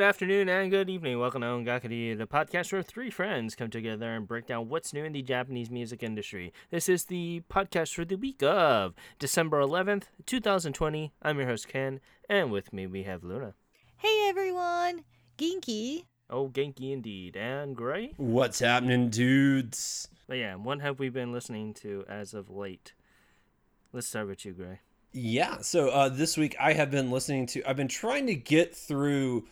Well, good afternoon and good evening. Welcome to Ongakari, the podcast where three friends come together and break down what's new in the Japanese music industry. This is the podcast for the week of December 11th, 2020. I'm your host, Ken, and with me we have Luna. Hey everyone, Ginky. Oh, Genki indeed. And Gray. What's happening, dudes? But yeah, what have we been listening to as of late? Let's start with you, Gray. Yeah, so uh, this week I have been listening to. I've been trying to get through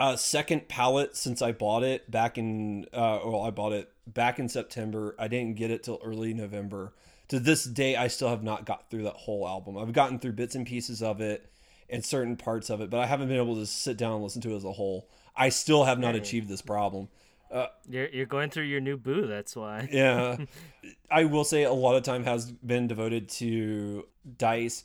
a second palette since I bought it back in. Uh, well, I bought it back in September. I didn't get it till early November. To this day, I still have not got through that whole album. I've gotten through bits and pieces of it and certain parts of it, but I haven't been able to sit down and listen to it as a whole. I still have not achieved this problem. Uh, You're you're going through your new boo. That's why. yeah i will say a lot of time has been devoted to Da-iCE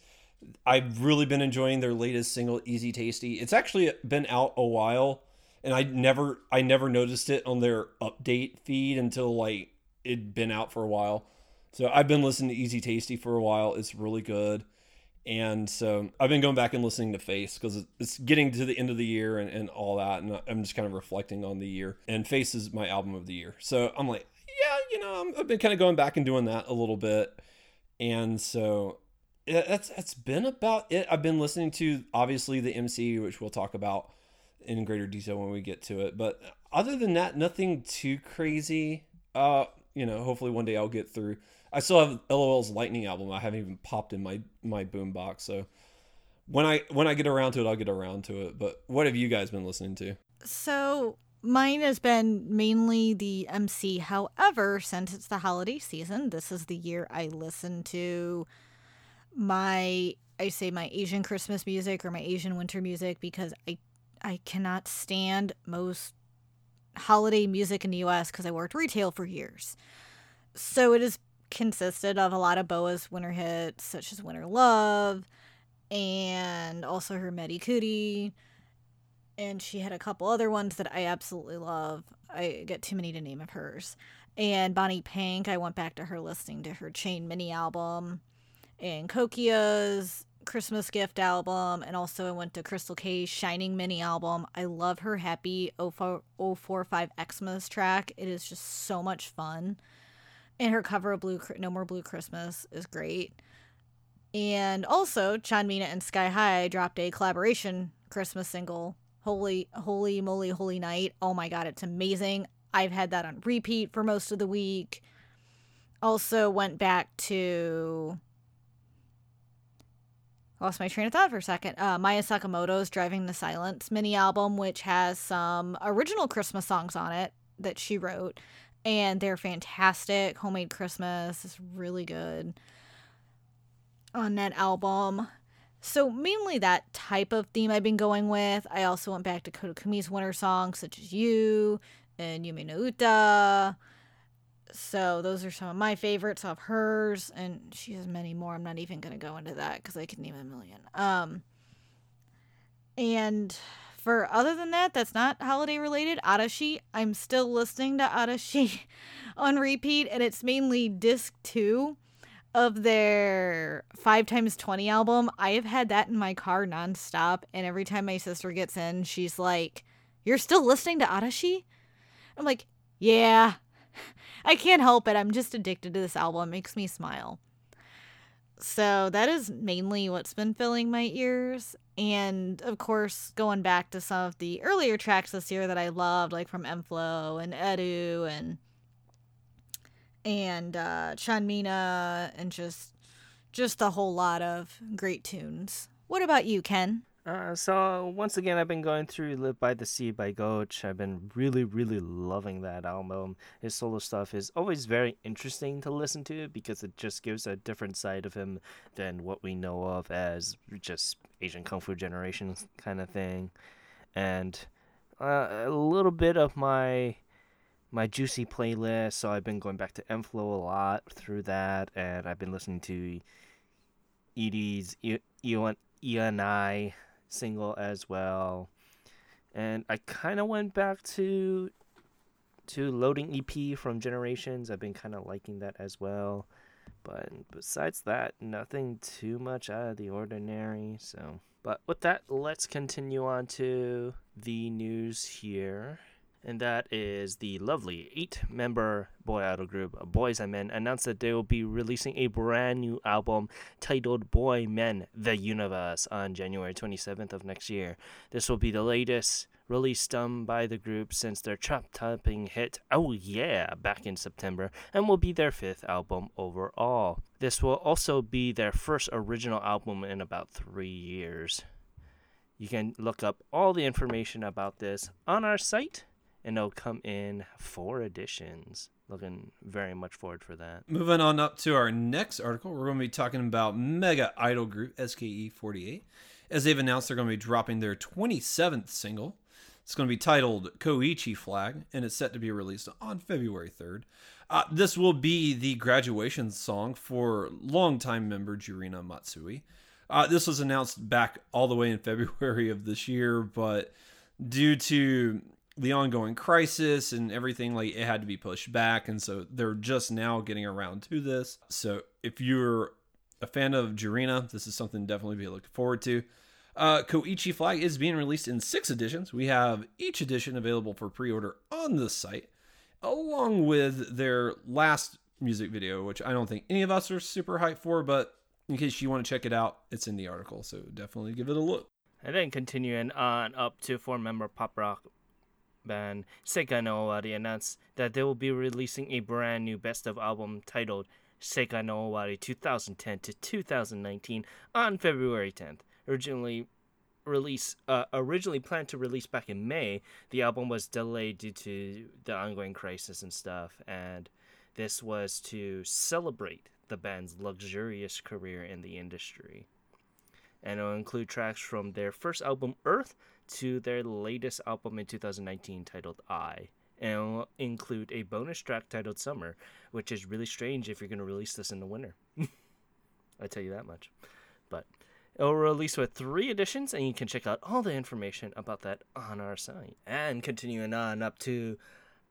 i've really been enjoying their latest single easy tasty. It's actually been out a while and i never i never noticed it on their update feed until like it'd been out for a while. So i've been listening to easy tasty for a while. It's really good. And so i've been going back and listening to face because it's getting to the end of the year and, and all that and i'm just kind of reflecting on the year. And face is my album of the year. So i'm like yeah you know I'm, i've been kind of going back and doing that a little bit. And so that's that's been about it i've been listening to obviously the mc which we'll talk about in greater detail when we get to it but other than that nothing too crazy uh you know hopefully one day i'll get through I still have LOL's Lightning album. I haven't even popped in my my boombox. So when I when I get around to it, I'll get around to it. But what have you guys been listening to? So mine has been mainly the MC. However, since it's the holiday season, this is the year I listen to my I say my Asian Christmas music or my Asian winter music because I I cannot stand most holiday music in the US because I worked retail for years. So it has consisted of a lot of BoA's winter hits, such as Winter Love, and also her Medi Cootie. And she had a couple other ones that I absolutely love. I get too many to name of hers. And Bonnie Pink, I went back to her listening to her Chain mini album and Kokia's Christmas gift album. And also I went to Crystal Kay's Shining mini album. I love her Happy 045 Xmas track. It is just so much fun and her cover of Blue No More Blue Christmas is great. And also, Chanmina and SKY-HI dropped a collaboration Christmas single, Holy Holy Moly Holy Night. Oh my god, it's amazing. I've had that on repeat for most of the week. Also went back to lost my train of thought for a second. Uh, Maya Sakamoto's Driving the Silence mini album, which has some original Christmas songs on it that she wrote and they're fantastic. Homemade Christmas is really good on that album. So mainly that type of theme I've been going with. I also went back to Koda Kumi's winter songs such as You and Yume no Uta. So those are some of my favorites of hers, and she has many more. I'm not even gonna go into that because I could name a million. Um, and for other than that, that's not holiday related. Arashi, I'm still listening to Arashi on repeat, and it's mainly disc two of their 5 times 20 album. I have had that in my car nonstop, and every time my sister gets in, she's like, You're still listening to Arashi? I'm like, Yeah. I can't help it. I'm just addicted to this album. It makes me smile. So that is mainly what's been filling my ears. And of course, going back to some of the earlier tracks this year that I loved, like from Enflow and Edu and and uh, Chanmina and just just a whole lot of great tunes. What about you, Ken? Uh, so once again, I've been going through "Live by the Sea" by Gotch. I've been really, really loving that album. His solo stuff is always very interesting to listen to because it just gives a different side of him than what we know of as just Asian Kung Fu Generation kind of thing, and uh, a little bit of my my juicy playlist. So I've been going back to Enflow a lot through that, and I've been listening to Edie's Ian Ian I single as well. And I kind of went back to to loading EP from Generations. I've been kind of liking that as well. But besides that, nothing too much out of the ordinary. So, but with that, let's continue on to the news here. And that is the lovely eight member boy idol group Boys and Men announced that they will be releasing a brand new album titled Boy Men The Universe on January 27th of next year. This will be the latest release done by the group since their chart topping hit Oh Yeah back in September and will be their fifth album overall. This will also be their first original album in about three years. You can look up all the information about this on our site and it'll come in four editions. Looking very much forward for that. Moving on up to our next article, we're going to be talking about mega idol group SKE48. As they've announced, they're going to be dropping their 27th single. It's going to be titled Koichi Flag, and it's set to be released on February 3rd. Uh, this will be the graduation song for longtime member Jurina Matsui. Uh, this was announced back all the way in February of this year, but due to the ongoing crisis and everything like it had to be pushed back and so they're just now getting around to this so if you're a fan of Jurina, this is something definitely be looking forward to uh, Koichi Flag is being released in six editions. We have each edition available for pre-order on the site, along with their last music video, which I don't think any of us are super hyped for, but in case you want to check it out, it's in the article, so definitely give it a look. And then continuing on up to four-member pop rock band Sekai no Owari announced that they will be releasing a brand new best of album titled Sekai no Owari 2010 to 2019 on February 10th. Originally release uh, originally planned to release back in May, the album was delayed due to the ongoing crisis and stuff and this was to celebrate the band's luxurious career in the industry. And it'll include tracks from their first album Earth to their latest album in 2019 titled I. And it'll include a bonus track titled Summer, which is really strange if you're going to release this in the winter. I tell you that much. But it'll release with three editions, and you can check out all the information about that on our site. And continuing on up to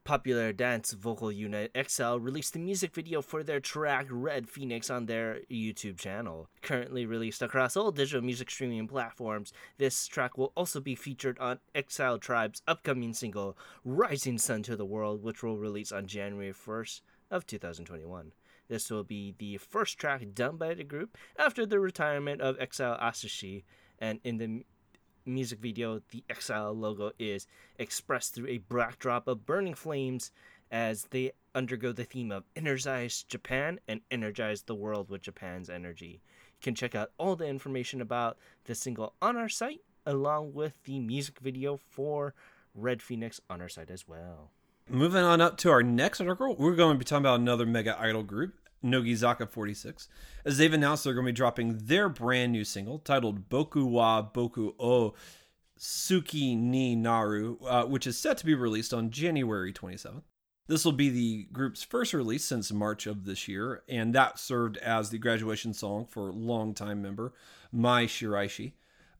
popular dance vocal unit EXILE released the music video for their track Red Phoenix on their YouTube channel. Currently released across all digital music streaming platforms, this track will also be featured on EXILE Tribe's upcoming single Rising Sun to the World, which will release on January 1st of 2021. This will be the first track done by the group after the retirement of EXILE Atsushi and in the music video, the Exile logo is expressed through a backdrop of burning flames as they undergo the theme of energize Japan and energize the world with Japan's energy. You can check out all the information about the single on our site, along with the music video for Red Phoenix on our site as well. Moving on up to our next article, we're going to be talking about another mega idol group, Nogizaka 46, as they've announced they're going to be dropping their brand new single titled Boku wa Boku o Suki ni Naru, uh, which is set to be released on January 27th. This will be the group's first release since March of this year, and that served as the graduation song for longtime member Mai Shiraishi.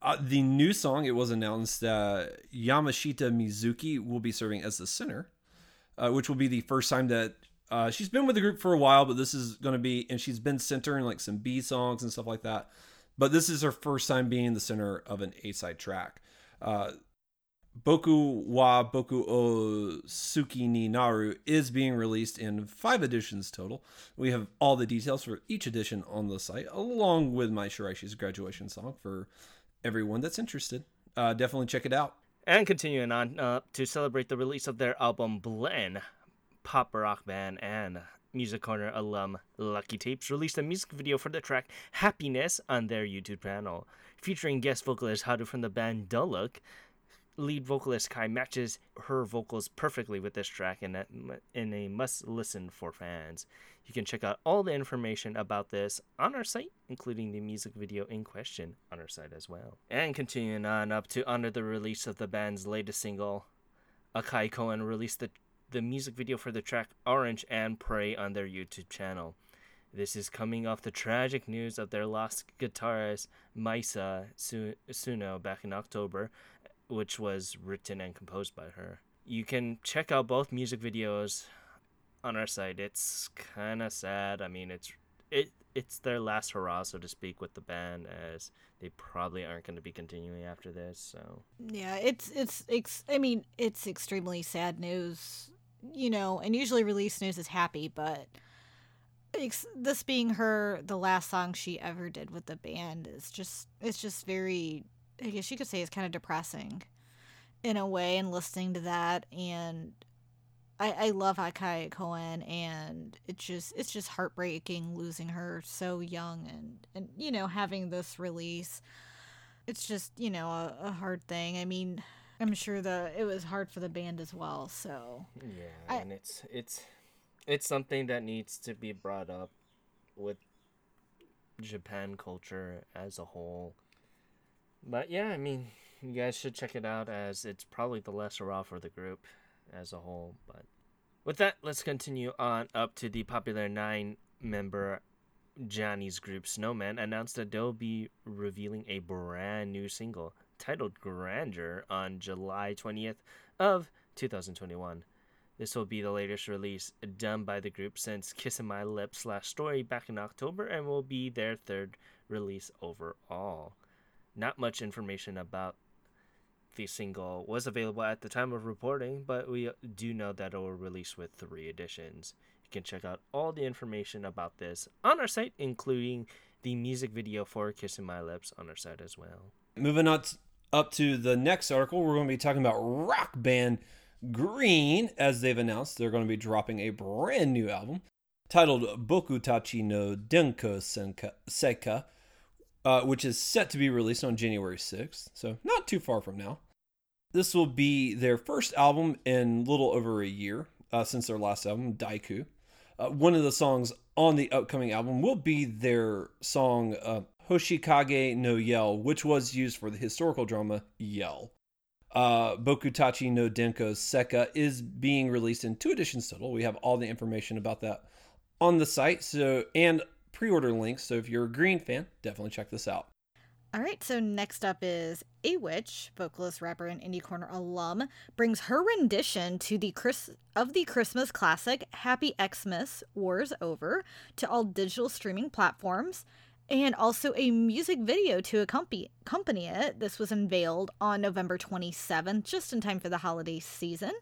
Uh, the new song, it was announced that Yamashita Mizuki will be serving as the center, uh, which will be the first time that uh, she's been with the group for a while, but this is going to be, and she's been center in like some B songs and stuff like that. But this is her first time being the center of an A side track. Uh, Boku wa Boku o Suki ni Naru is being released in five editions total. We have all the details for each edition on the site, along with Mai Shiraishi's graduation song for everyone that's interested. Uh, definitely check it out. And continuing on uh, to celebrate the release of their album Blend, pop rock band and Music Corner alum Lucky Tapes released a music video for the track Happiness on their YouTube channel. Featuring guest vocalist Haru from the band Duluk, lead vocalist Kai matches her vocals perfectly with this track and uh, in a must listen for fans. You can check out all the information about this on our site, including the music video in question on our site as well. And continuing on up to honor the release of the band's latest single, Akai Koen released the the music video for the track Orange and Pray on their YouTube channel. This is coming off the tragic news of their lost guitarist Maisa Tsuno back in October, which was written and composed by her. You can check out both music videos on our site. It's kind of sad. I mean, it's it it's their last hurrah, so to speak, with the band, as they probably aren't going to be continuing after this. So yeah, it's it's it's. I mean, it's extremely sad news, you know. And usually, release news is happy, but this being her the last song she ever did with the band is just it's just very I guess you could say it's kind of depressing in a way and listening to that and I, I love Akai Koen and it's just it's just heartbreaking losing her so young and and you know having this release it's just you know a, a hard thing I mean I'm sure the it was hard for the band as well so yeah I, and it's it's it's something that needs to be brought up with Japan culture as a whole. But yeah, I mean, you guys should check it out as it's probably the lesser off for the group as a whole. But with that, let's continue on up to the popular nine member Johnny's group Snow Man announced that they'll be revealing a brand new single titled Grandeur on July 20th of 2021. This will be the latest release done by the group since Kissing My Lips slash story back in October and will be their third release overall. Not much information about the single was available at the time of reporting, but we do know that it will release with three editions. You can check out all the information about this on our site, including the music video for Kissing My Lips on our site as well. Moving on up to the next article, we're going to be talking about rock band GReeeeN, as they've announced, they're going to be dropping a brand new album titled Bokutachi no Denko Seika, uh, which is set to be released on January 6th, so not too far from now. This will be their first album in little over a year uh, since their last album, Daiku. Uh, one of the songs on the upcoming album will be their song uh, Hoshikage no Yell, which was used for the historical drama Yell uh, Bokutachi no Denko Seka is being released in two editions total. We have all the information about that on the site. So and pre-order links. So if you're a GReeeeN fan, definitely check this out. All right, so next up is Awich, vocalist, rapper, and Indie Corner alum, brings her rendition to the Chris of the Christmas classic "Happy Xmas War's Over" to all digital streaming platforms and also a music video to accompany, accompany it. This was unveiled on November 27th, just in time for the holiday season.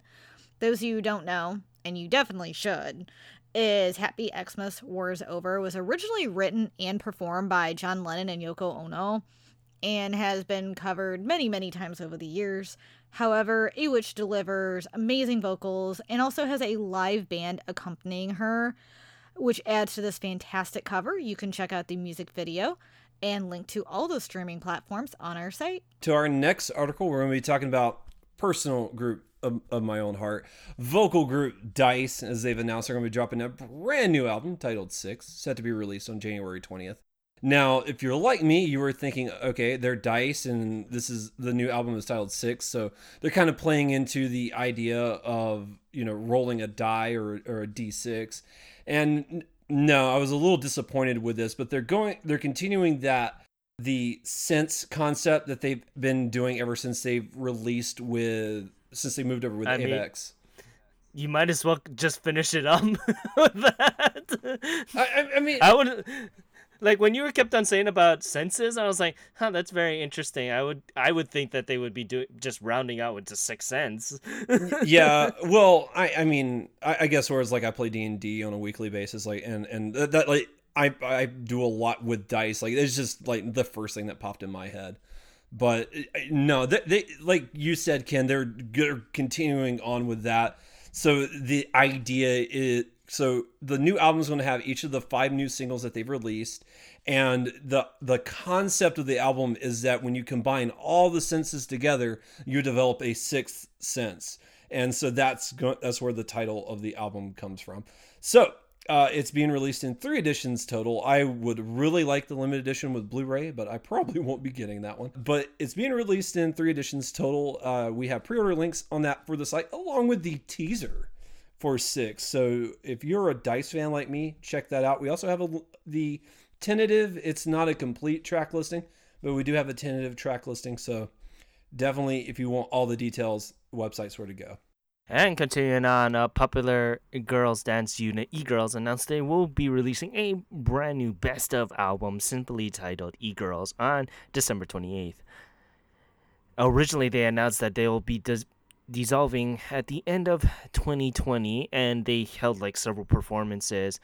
Those of you who don't know, and you definitely should, is Happy Xmas War's Over was originally written and performed by John Lennon and Yoko Ono and has been covered many, many times over the years. However, Awich delivers amazing vocals and also has a live band accompanying her which adds to this fantastic cover. You can check out the music video and link to all those streaming platforms on our site. To our next article, we're going to be talking about personal group of, of, my own heart, vocal group Da-iCE, as they've announced, they're going to be dropping a brand new album titled Six, set to be released on January 20th. Now, if you're like me, you were thinking, okay, they're Da-iCE, and this is the new album is titled Six, so they're kind of playing into the idea of you know rolling a die or, or a d6 and no, I was a little disappointed with this, but they're going they're continuing that the sense concept that they've been doing ever since they've released with since they moved over with I Avex. you might as well just finish it up with that. I, I mean, I would like when you were kept on saying about senses, I was like, huh, that's very interesting. I would I would think that they would be doing just rounding out with the sixth sense. yeah, well, I I mean, I, I guess whereas like I play D and D on a weekly basis, like and and that, that like I I do a lot with dice. Like it's just like the first thing that popped in my head. But uh, no, they, they like you said, Ken, they're, they're continuing on with that. So the idea is so the new album is going to have each of the five new singles that they've released and the the concept of the album is that when you combine all the senses together you develop a sixth sense and so that's go- that's where the title of the album comes from so uh, it's being released in three editions total. I would really like the limited edition with Blu-ray, but I probably won't be getting that one. But it's being released in three editions total. Uh, we have pre-order links on that for the site, along with the teaser for six. So if you're a Da-iCE fan like me, check that out. We also have a, the tentative. It's not a complete track listing, but we do have a tentative track listing. So definitely, if you want all the details, website's where to go. And continuing on, uh, popular girls dance unit E Girls announced they will be releasing a brand new best of album simply titled E Girls on December 28th. Originally, they announced that they will be dis- dissolving at the end of 2020, and they held like several performances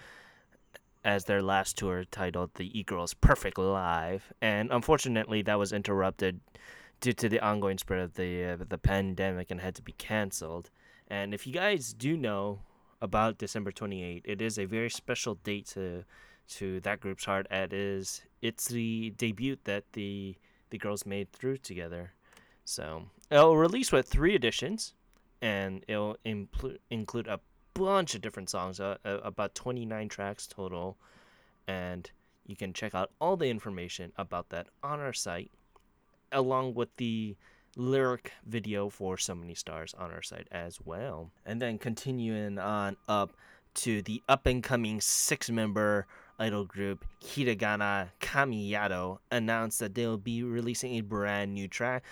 as their last tour titled the E Girls Perfect Live. And unfortunately, that was interrupted due to the ongoing spread of the uh, the pandemic and had to be canceled. And if you guys do know about December 28th, it is a very special date to to that group's heart. It is it's the debut that the the girls made through together. So it'll release with three editions, and it'll impl- include a bunch of different songs, uh, uh, about 29 tracks total, and you can check out all the information about that on our site, along with the lyric video for So Many Stars on our site as well. And then continuing on up to the up and coming six member idol group Hiragana Kamiyado announced that they'll be releasing a brand new track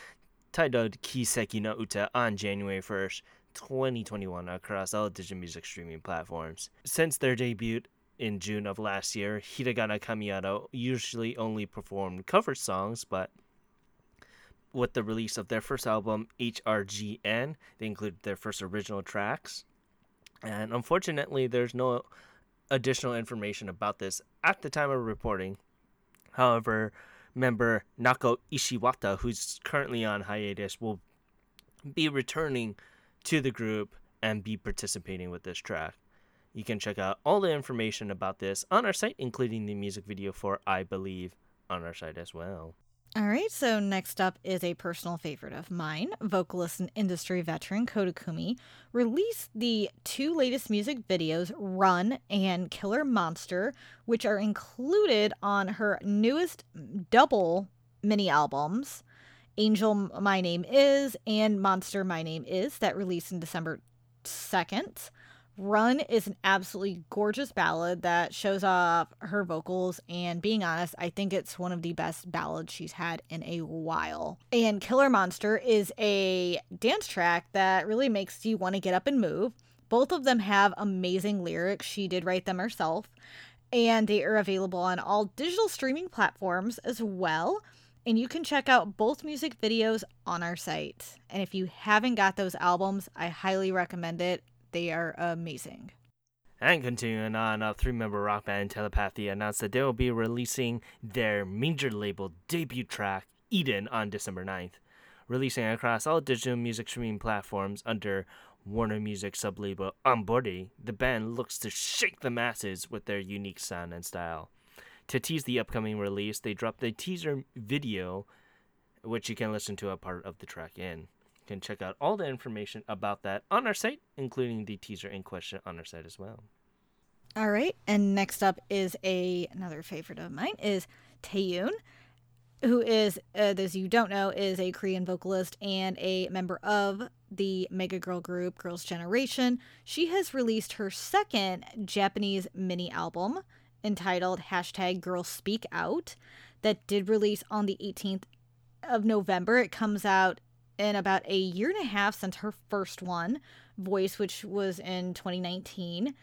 titled Kiseki no Uta on January 1st, 2021 across all digital music streaming platforms. Since their debut in June of last year, Hiragana Kamiyado usually only performed cover songs, but with the release of their first album, HRGN, they included their first original tracks. And unfortunately, there's no additional information about this at the time of reporting. However, member Nako Ishiwata, who's currently on hiatus, will be returning to the group and be participating with this track. You can check out all the information about this on our site, including the music video for I Believe on our site as well. All right, so next up is a personal favorite of mine. Vocalist and industry veteran Koda Kumi released the two latest music videos, Run and Killer Monster, which are included on her newest double mini albums, Angel My Name Is and Monster My Name Is, that released in December 2nd. Run is an absolutely gorgeous ballad that shows off her vocals, and being honest, I think it's one of the best ballads she's had in a while. And Killer Monster is a dance track that really makes you want to get up and move. Both of them have amazing lyrics. She did write them herself, and they are available on all digital streaming platforms as well. And you can check out both music videos on our site. And if you haven't got those albums, I highly recommend it. They are amazing. And continuing on, a three member rock band Telepathy announced that they will be releasing their major label debut track, Eden, on December 9th. Releasing across all digital music streaming platforms under Warner Music sublabel unBORDE, the band looks to shake the masses with their unique sound and style. To tease the upcoming release, they dropped a teaser video, which you can listen to a part of the track in can check out all the information about that on our site, including the teaser in question on our site as well. All right, and next up is a another favorite of mine is Taeyeon, who is, uh, as you don't know, is a Korean vocalist and a member of the mega girl group Girls' Generation. She has released her second Japanese mini album entitled hashtag Girls Speak Out that did release on the 18th of November. It comes out in about a year and a half since her first one, Voice, which was in 2019.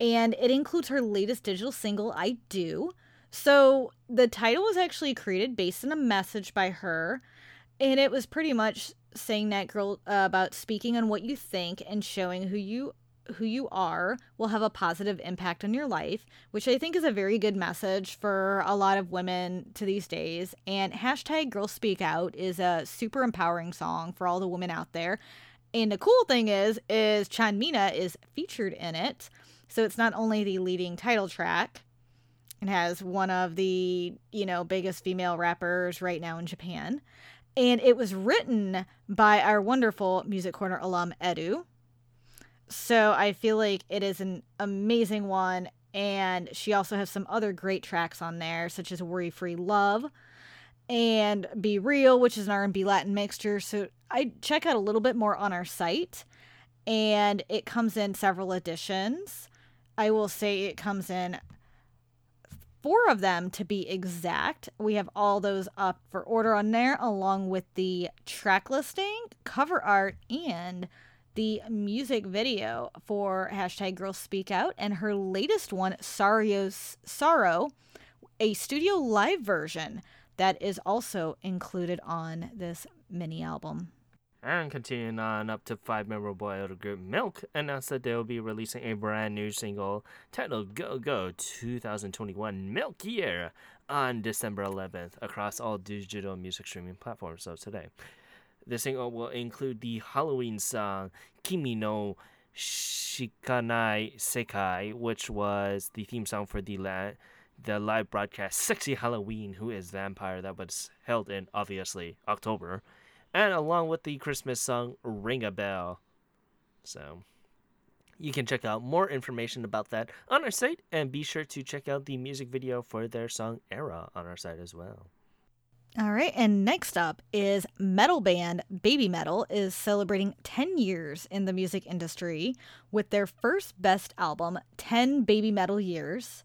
And it includes her latest digital single, I Do. So the title was actually created based on a message by her. And it was pretty much saying that girl uh, about speaking on what you think and showing who you who you are will have a positive impact on your life, which I think is a very good message for a lot of women to these days. And hashtag Girls Speak Out is a super empowering song for all the women out there. And the cool thing is, is Chanmina is featured in it. So it's not only the leading title track, it has one of the, you know, biggest female rappers right now in Japan. And it was written by our wonderful Music Corner alum Edu, so I feel like it is an amazing one. And she also has some other great tracks on there, such as Worry Free Love and Be Real, which is an R&B Latin mixture. So I check out a little bit more on our site. And it comes in several editions. I will say it comes in four of them to be exact. We have all those up for order on there, along with the track listing, cover art, and the music video for hashtag Girls Speak Out and her latest one, Sario's Sorrow, a studio live version that is also included on this mini album. And continuing on up to five member boy idol group Milk announced that they will be releasing a brand new single titled Go Go 2021 Milk Year on December 11th across all digital music streaming platforms of today. The single will include the Halloween song Kimi no Shikanai Sekai, which was the theme song for the la- the live broadcast Sexy Halloween Who is Vampire that was held in obviously October and along with the Christmas song Ring a Bell. So, you can check out more information about that on our site and be sure to check out the music video for their song Era on our site as well. All right, and next up is metal band BABYMETAL is celebrating 10 years in the music industry with their first best album, 10 BABYMETAL Years.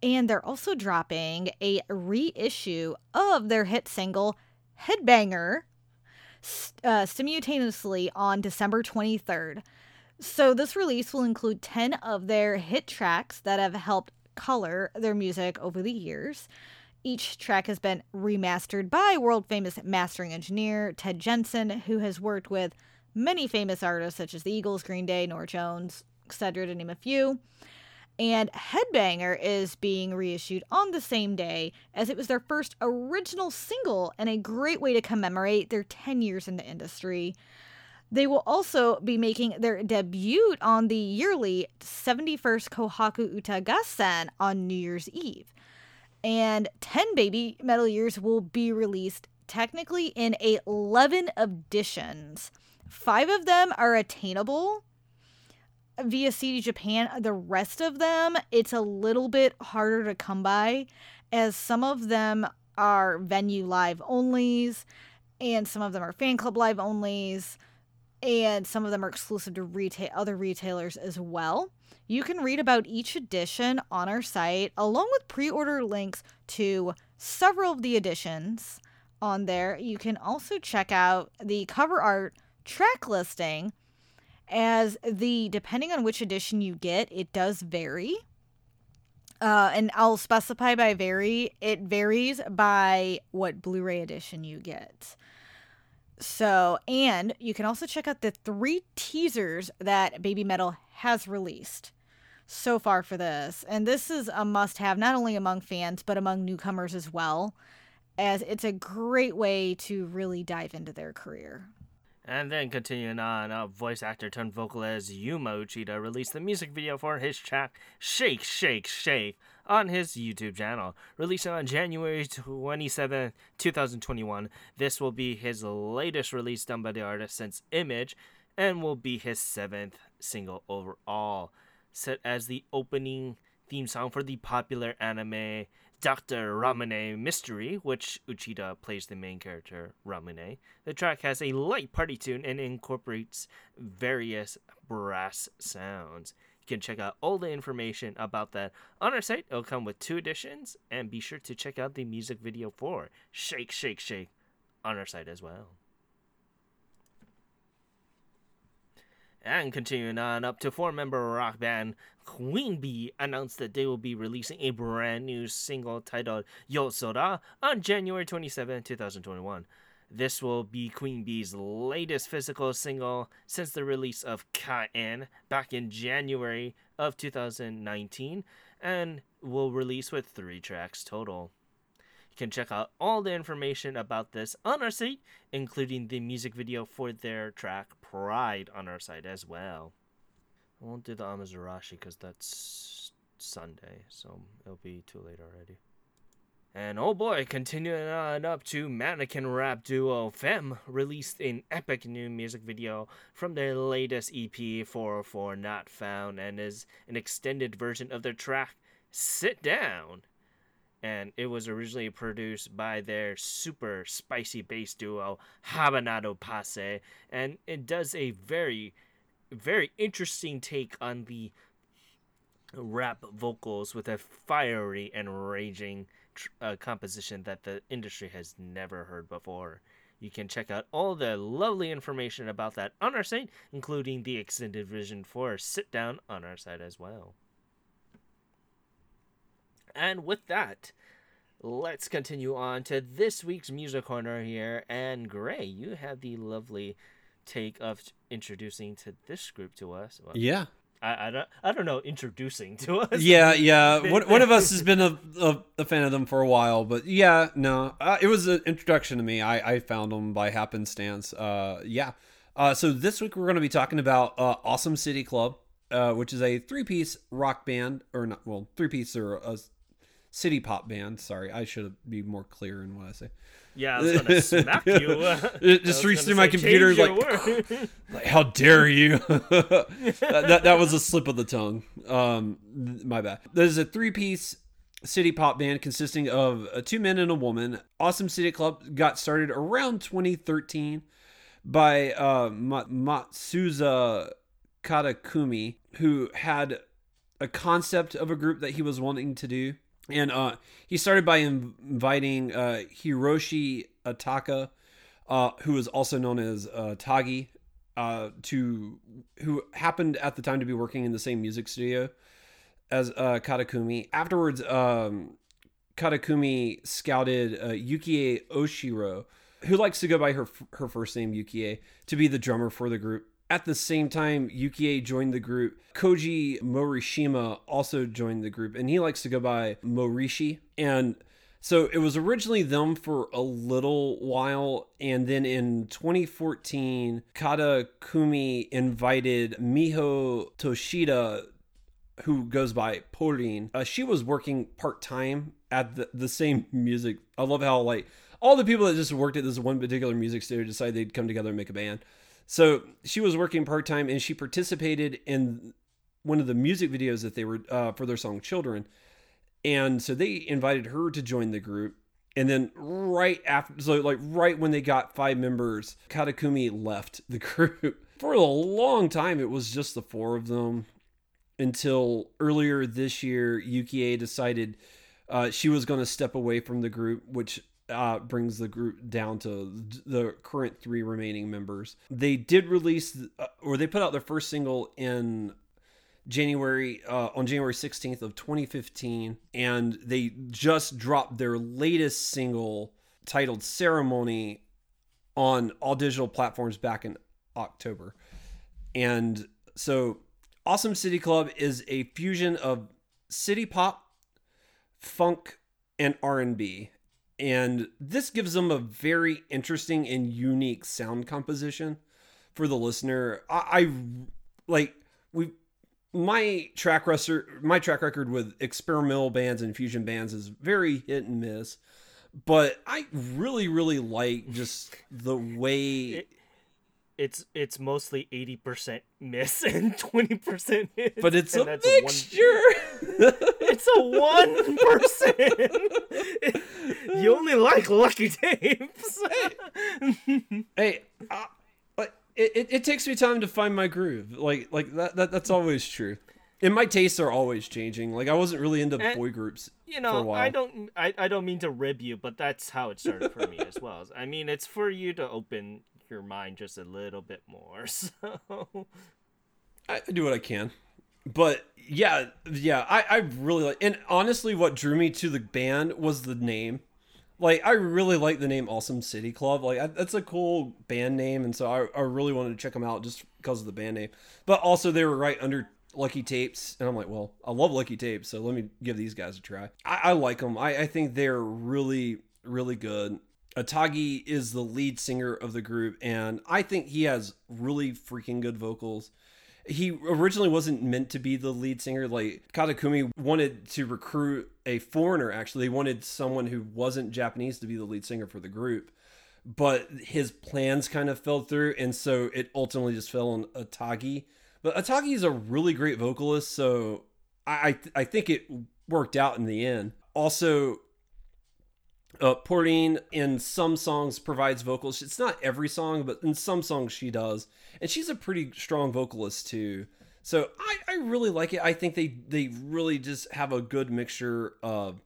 And they're also dropping a reissue of their hit single Headbanger uh, simultaneously on December 23rd. So, this release will include 10 of their hit tracks that have helped color their music over the years. Each track has been remastered by world famous mastering engineer Ted Jensen, who has worked with many famous artists such as the Eagles, Green Day, Norah Jones, etc., to name a few. And Headbanger is being reissued on the same day as it was their first original single and a great way to commemorate their 10 years in the industry. They will also be making their debut on the yearly 71st Kohaku Uta Gassen on New Year's Eve. And 10 BABYMETAL Years will be released technically in 11 editions. Five of them are attainable via CD Japan. The rest of them, it's a little bit harder to come by, as some of them are venue live onlys, and some of them are fan club live onlys, and some of them are exclusive to retail other retailers as well. You can read about each edition on our site, along with pre-order links to several of the editions on there. You can also check out the cover art track listing as the depending on which edition you get, it does vary. Uh, and I'll specify by vary. It varies by what Blu-ray edition you get. So, and you can also check out the three teasers that BABYMETAL has released so far for this. And this is a must have, not only among fans, but among newcomers as well, as it's a great way to really dive into their career. And then continuing on, uh, voice actor turned vocalist Yuma Uchida released the music video for his track Shake, Shake, Shake on his YouTube channel. Released on January 27, 2021. This will be his latest release done by the artist since Image and will be his seventh single overall. Set as the opening theme song for the popular anime Dr. Ramune Mystery, which Uchida plays the main character, Ramune. The track has a light party tune and incorporates various brass sounds. You can check out all the information about that on our site. It'll come with two editions, and be sure to check out the music video for Shake, Shake, Shake on our site as well. And continuing on up to four member rock band Queen Bee announced that they will be releasing a brand new single titled Yosora on January 27, 2021. This will be Queen Bee's latest physical single since the release of Kain back in January of 2019 and will release with three tracks total. You can check out all the information about this on our site, including the music video for their track Pride on our site as well. I won't do the Amazurashi because that's Sunday, so it'll be too late already. And oh boy, continuing on up to Mannequin rap duo FEMM released an epic new music video from their latest EP 404 Not Found and is an extended version of their track Sit Down. And it was originally produced by their super spicy bass duo Habanero Posse, and it does a very, very interesting take on the rap vocals with a fiery and raging uh, composition that the industry has never heard before. You can check out all the lovely information about that on our site, including the extended version for Sit Down on our site as well. And with that, let's continue on to this week's music corner here. And Gray, you have the lovely take of introducing to this group to us. Well, Yeah. I, I don't I don't know introducing to us. Yeah, yeah. One, one of us has been a, a, a fan of them for a while, but yeah, no, uh, it was an introduction to me. I, I found them by happenstance. Uh, yeah. Uh, so this week we're going to be talking about uh, Awesome City Club, uh, which is a three-piece rock band, or not? Well, three-piece or a city pop band. Sorry, I should be more clear in what I say. Yeah, I was gonna smack you. It just reached through my computer like, like, how dare you? that, that, that was a slip of the tongue. Um, my bad. There's a three piece city pop band consisting of uh, two men and a woman. Awesome City Club got started around 2013 by uh, Ma- Matsuza Katakumi, who had a concept of a group that he was wanting to do. And uh, he started by inv- inviting uh, Hiroshi Ataka, uh, who is also known as uh, Tagi, to who happened at the time to be working in the same music studio as Katakumi. Afterwards, um, Katakumi scouted uh, Yukie Oshiro, who likes to go by her her first name Yukie, to be the drummer for the group. At the same time, Yukie joined the group. Koji Morishima also joined the group, and he likes to go by Morishi. And so it was originally them for a little while, and then in 2014, Katakumi invited Miho Toshida, who goes by Pauline. Uh, she was working part time at the, the same music. I love how like all the people that just worked at this one particular music studio decided they'd come together and make a band. So she was working part time, and she participated in one of the music videos that they were uh, for their song "Children." And so they invited her to join the group. And then right after, so like right when they got five members, Katakumi left the group. For a long time, it was just the four of them until earlier this year, Yukie decided uh, she was going to step away from the group, which uh, brings the group down to the current three remaining members. They did release, uh, or they put out their first single in January uh, on January 16th of 2015 and they just dropped their latest single titled Ceremony on all digital platforms back in October. And so Awesome City Club is a fusion of city pop, funk and R&B. And this gives them a very interesting and unique sound composition for the listener. I, I like we my track record my track record with experimental bands and fusion bands is very hit and miss but i really really like just the way It- it's it's mostly eighty percent miss and twenty percent hit. but it's and a that's one- mixture It's a one percent. You only like lucky tapes. hey uh, it, it, it takes me time to find my groove like like that, that that's always true and my tastes are always changing like i wasn't really into And- boy groups you for a know, while. I don't, I, I don't mean to rib you, but that's how it started for me as well. I mean, it's for you to open your mind just a little bit more. So, I I do what I can. But yeah, yeah, I, I really like and honestly what drew me to the band was the name. Like I really like the name Awesome City Club. Like I, that's a cool band name and so I, I really wanted to check them out just because of the band name. But also they were right under Lucky Tapes and I'm like, well, I love Lucky Tapes, so let me give these guys a try. I, I like them. I, I think they're really really good. Atagi is the lead singer of the group and I think he has really freaking good vocals he originally wasn't meant to be the lead singer. Like Katakumi wanted to recruit a foreigner. Actually, they wanted someone who wasn't Japanese to be the lead singer for the group. But his plans kind of fell through, and so it ultimately just fell on Atagi. But Atagi is a really great vocalist, so I I, I think it worked out in the end. Also, uh, Pauline in some songs provides vocals. It's not every song, but in some songs she does, and she's a pretty strong vocalist too. So I, I really like it. I think they they really just have a good mixture of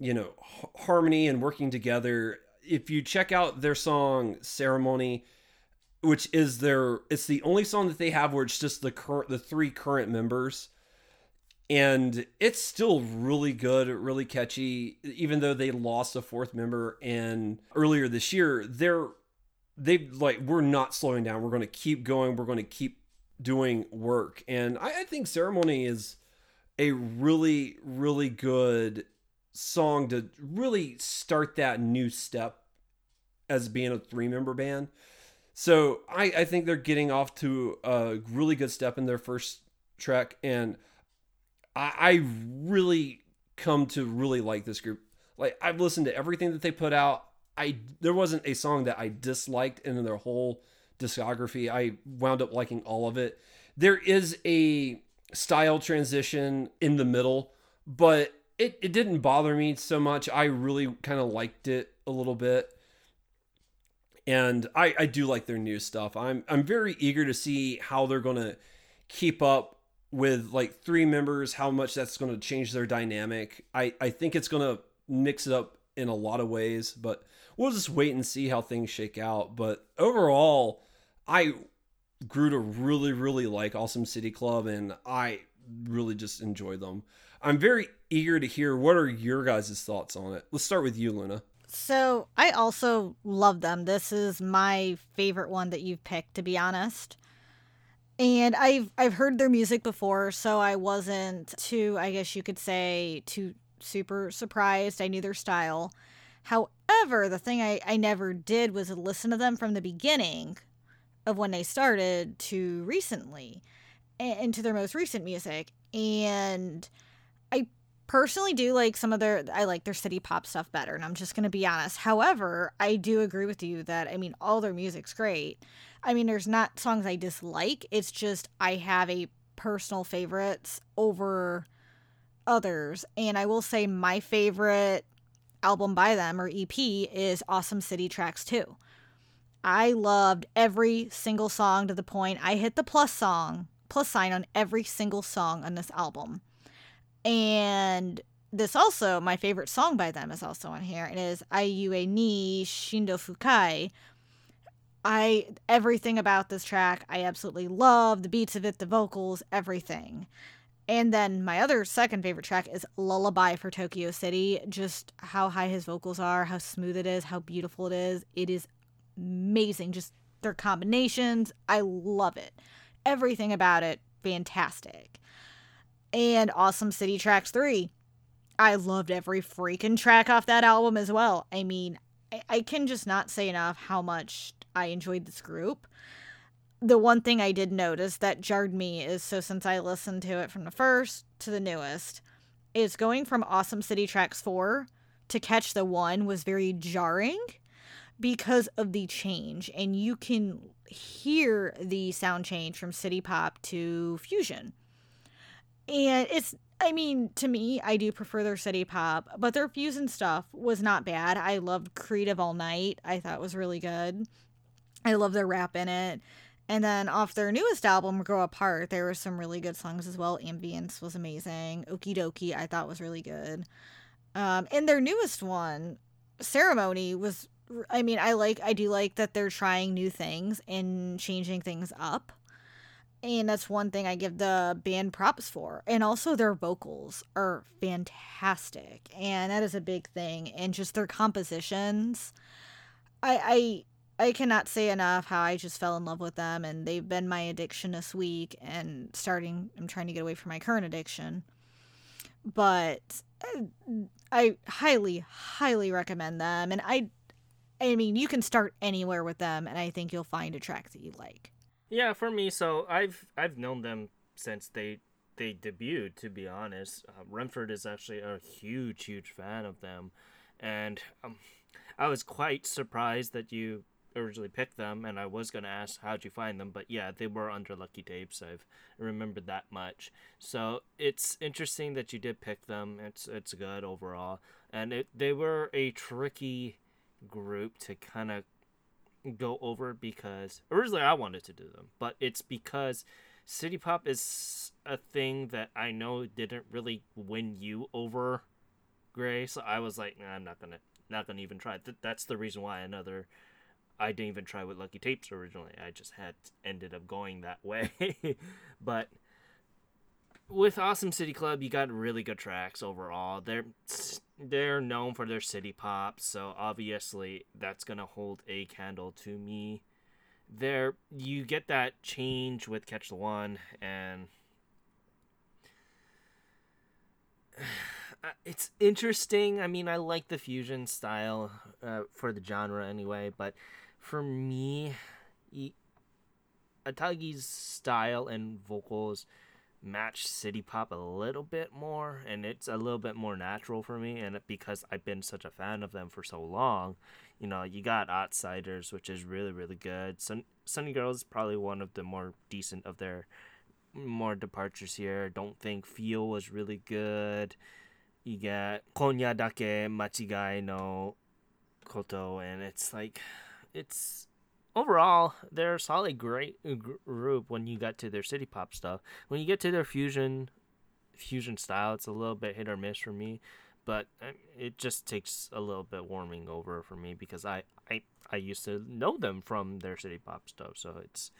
you know h- harmony and working together. if you check out their song Ceremony, which is their it's the only song that they have where it's just the current the three current members and it's still really good really catchy. Even though they lost a fourth member and earlier this year they're they like we're not slowing down. We're going to keep going. We're going to keep doing work. And I, I think ceremony is a really really good song to really start that new step as being a three member band. So I, I think they're getting off to a really good step in their first track, and I, I really come to really like this group. Like I've listened to everything that they put out. I there wasn't a song that I disliked in their whole discography. I wound up liking all of it. There is a style transition in the middle, but it, it didn't bother me so much. I really kind of liked it a little bit and I, I do like their new stuff. I'm I'm very eager to see how they're gonna keep up with like three members, how much that's gonna change their dynamic. I, I think it's gonna mix it up in a lot of ways, but we'll just wait and see how things shake out. But overall, I grew to really, really like Awesome City Club and I really just enjoy them. I'm very eager to hear what are your guys' thoughts on it. Let's start with you, Luna. So I also love them. This is my favorite one that you've picked, to be honest. And I've I've heard their music before, so I wasn't too, I guess you could say, too super surprised. I knew their style. However, the thing I, I never did was listen to them from the beginning of when they started to recently and to their most recent music. And I personally do like some of their I like their city pop stuff better and I'm just to be honest. However, I do agree with you that I mean all their music's great. I mean there's not songs I dislike. It's just I have a personal favorites over others and I will say my favorite album by them or EP is Awesome City Tracks 2. I loved every single song to the point I hit the plus song, plus sign on every single song on this album. And this also, my favorite song by them is also on here. It is Aiue ni Shindo Fukai. I everything about this track I absolutely love the beats of it, the vocals, everything. And then my other second favorite track is Lullaby for Tokyo City. Just how high his vocals are, how smooth it is, how beautiful it is. It is amazing. Just their combinations. I love it. Everything about it, fantastic and Awesome City Tracks 3. I loved every freaking track off that album as well. I mean, I, I can just not say enough how much I enjoyed this group. The one thing I did notice that jarred me is so since I listened to it from the first to the newest, is going from Awesome City Tracks 4 to Catch the One was very jarring because of the change. And you can hear the sound change from city pop to fusion and it's I mean, to me, I do prefer their city pop, but their fusion stuff was not bad. I loved Creative All Night. I thought was really good. I love their rap in it. And then off their newest album, Grow Apart, there were some really good songs as well. Ambience was amazing. Okie Dokie, I thought was really good. Um, and their newest one, Ceremony, was I mean, I like I do like that they're trying new things and changing things up and that's one thing I give the band props for. And also their vocals are fantastic, and that is a big thing. And just their compositions, I I I cannot say enough how I just fell in love with them, and they've been my addiction this week. And starting, I'm trying to get away from my current addiction, but I, highly highly recommend them. And I I mean, you can start anywhere with them, and I think you'll find a track that you like. Yeah, for me, so I've I've known them since they they debuted. To be honest, uh, Renford is actually a huge huge fan of them, and um, I was quite surprised that you originally picked them, and I was gonna ask how'd you find them, but yeah, they were under Lucky Tapes. I've remembered that much. So it's interesting that you did pick them. It's it's good overall, and it they were a tricky group to kind of go over because originally I wanted to do them, but it's because City Pop is a thing that I know didn't really win you over, Gray. So I was like, nah, I'm not gonna not gonna even try. Th- that's the reason why another. I didn't even try with Lucky Tapes originally. I just had ended up going that way, but with Awesome City Club, you got really good tracks overall. They're they're known for their city pop, so obviously that's gonna hold a candle to me. There, you get that change with Catch the One, and it's interesting. I mean, I like the fusion style uh, for the genre anyway, but for me, Atagi's style and vocals match city pop a little bit more and it's a little bit more natural for me and because I've been such a fan of them for so long you know you got outsiders which is really really good. Sun- sunny girls is probably one of the more decent of their more departures here. Don't think feel was really good. You get konya dake machigai no koto and it's like it's overall, they're a solid, great uh, group when you get to their city pop stuff. When you get to their fusion, fusion style, it's a little bit hit or miss for me. But uh, it just takes a little bit warming over for me because I, I, I used to know them from their city pop stuff, so it's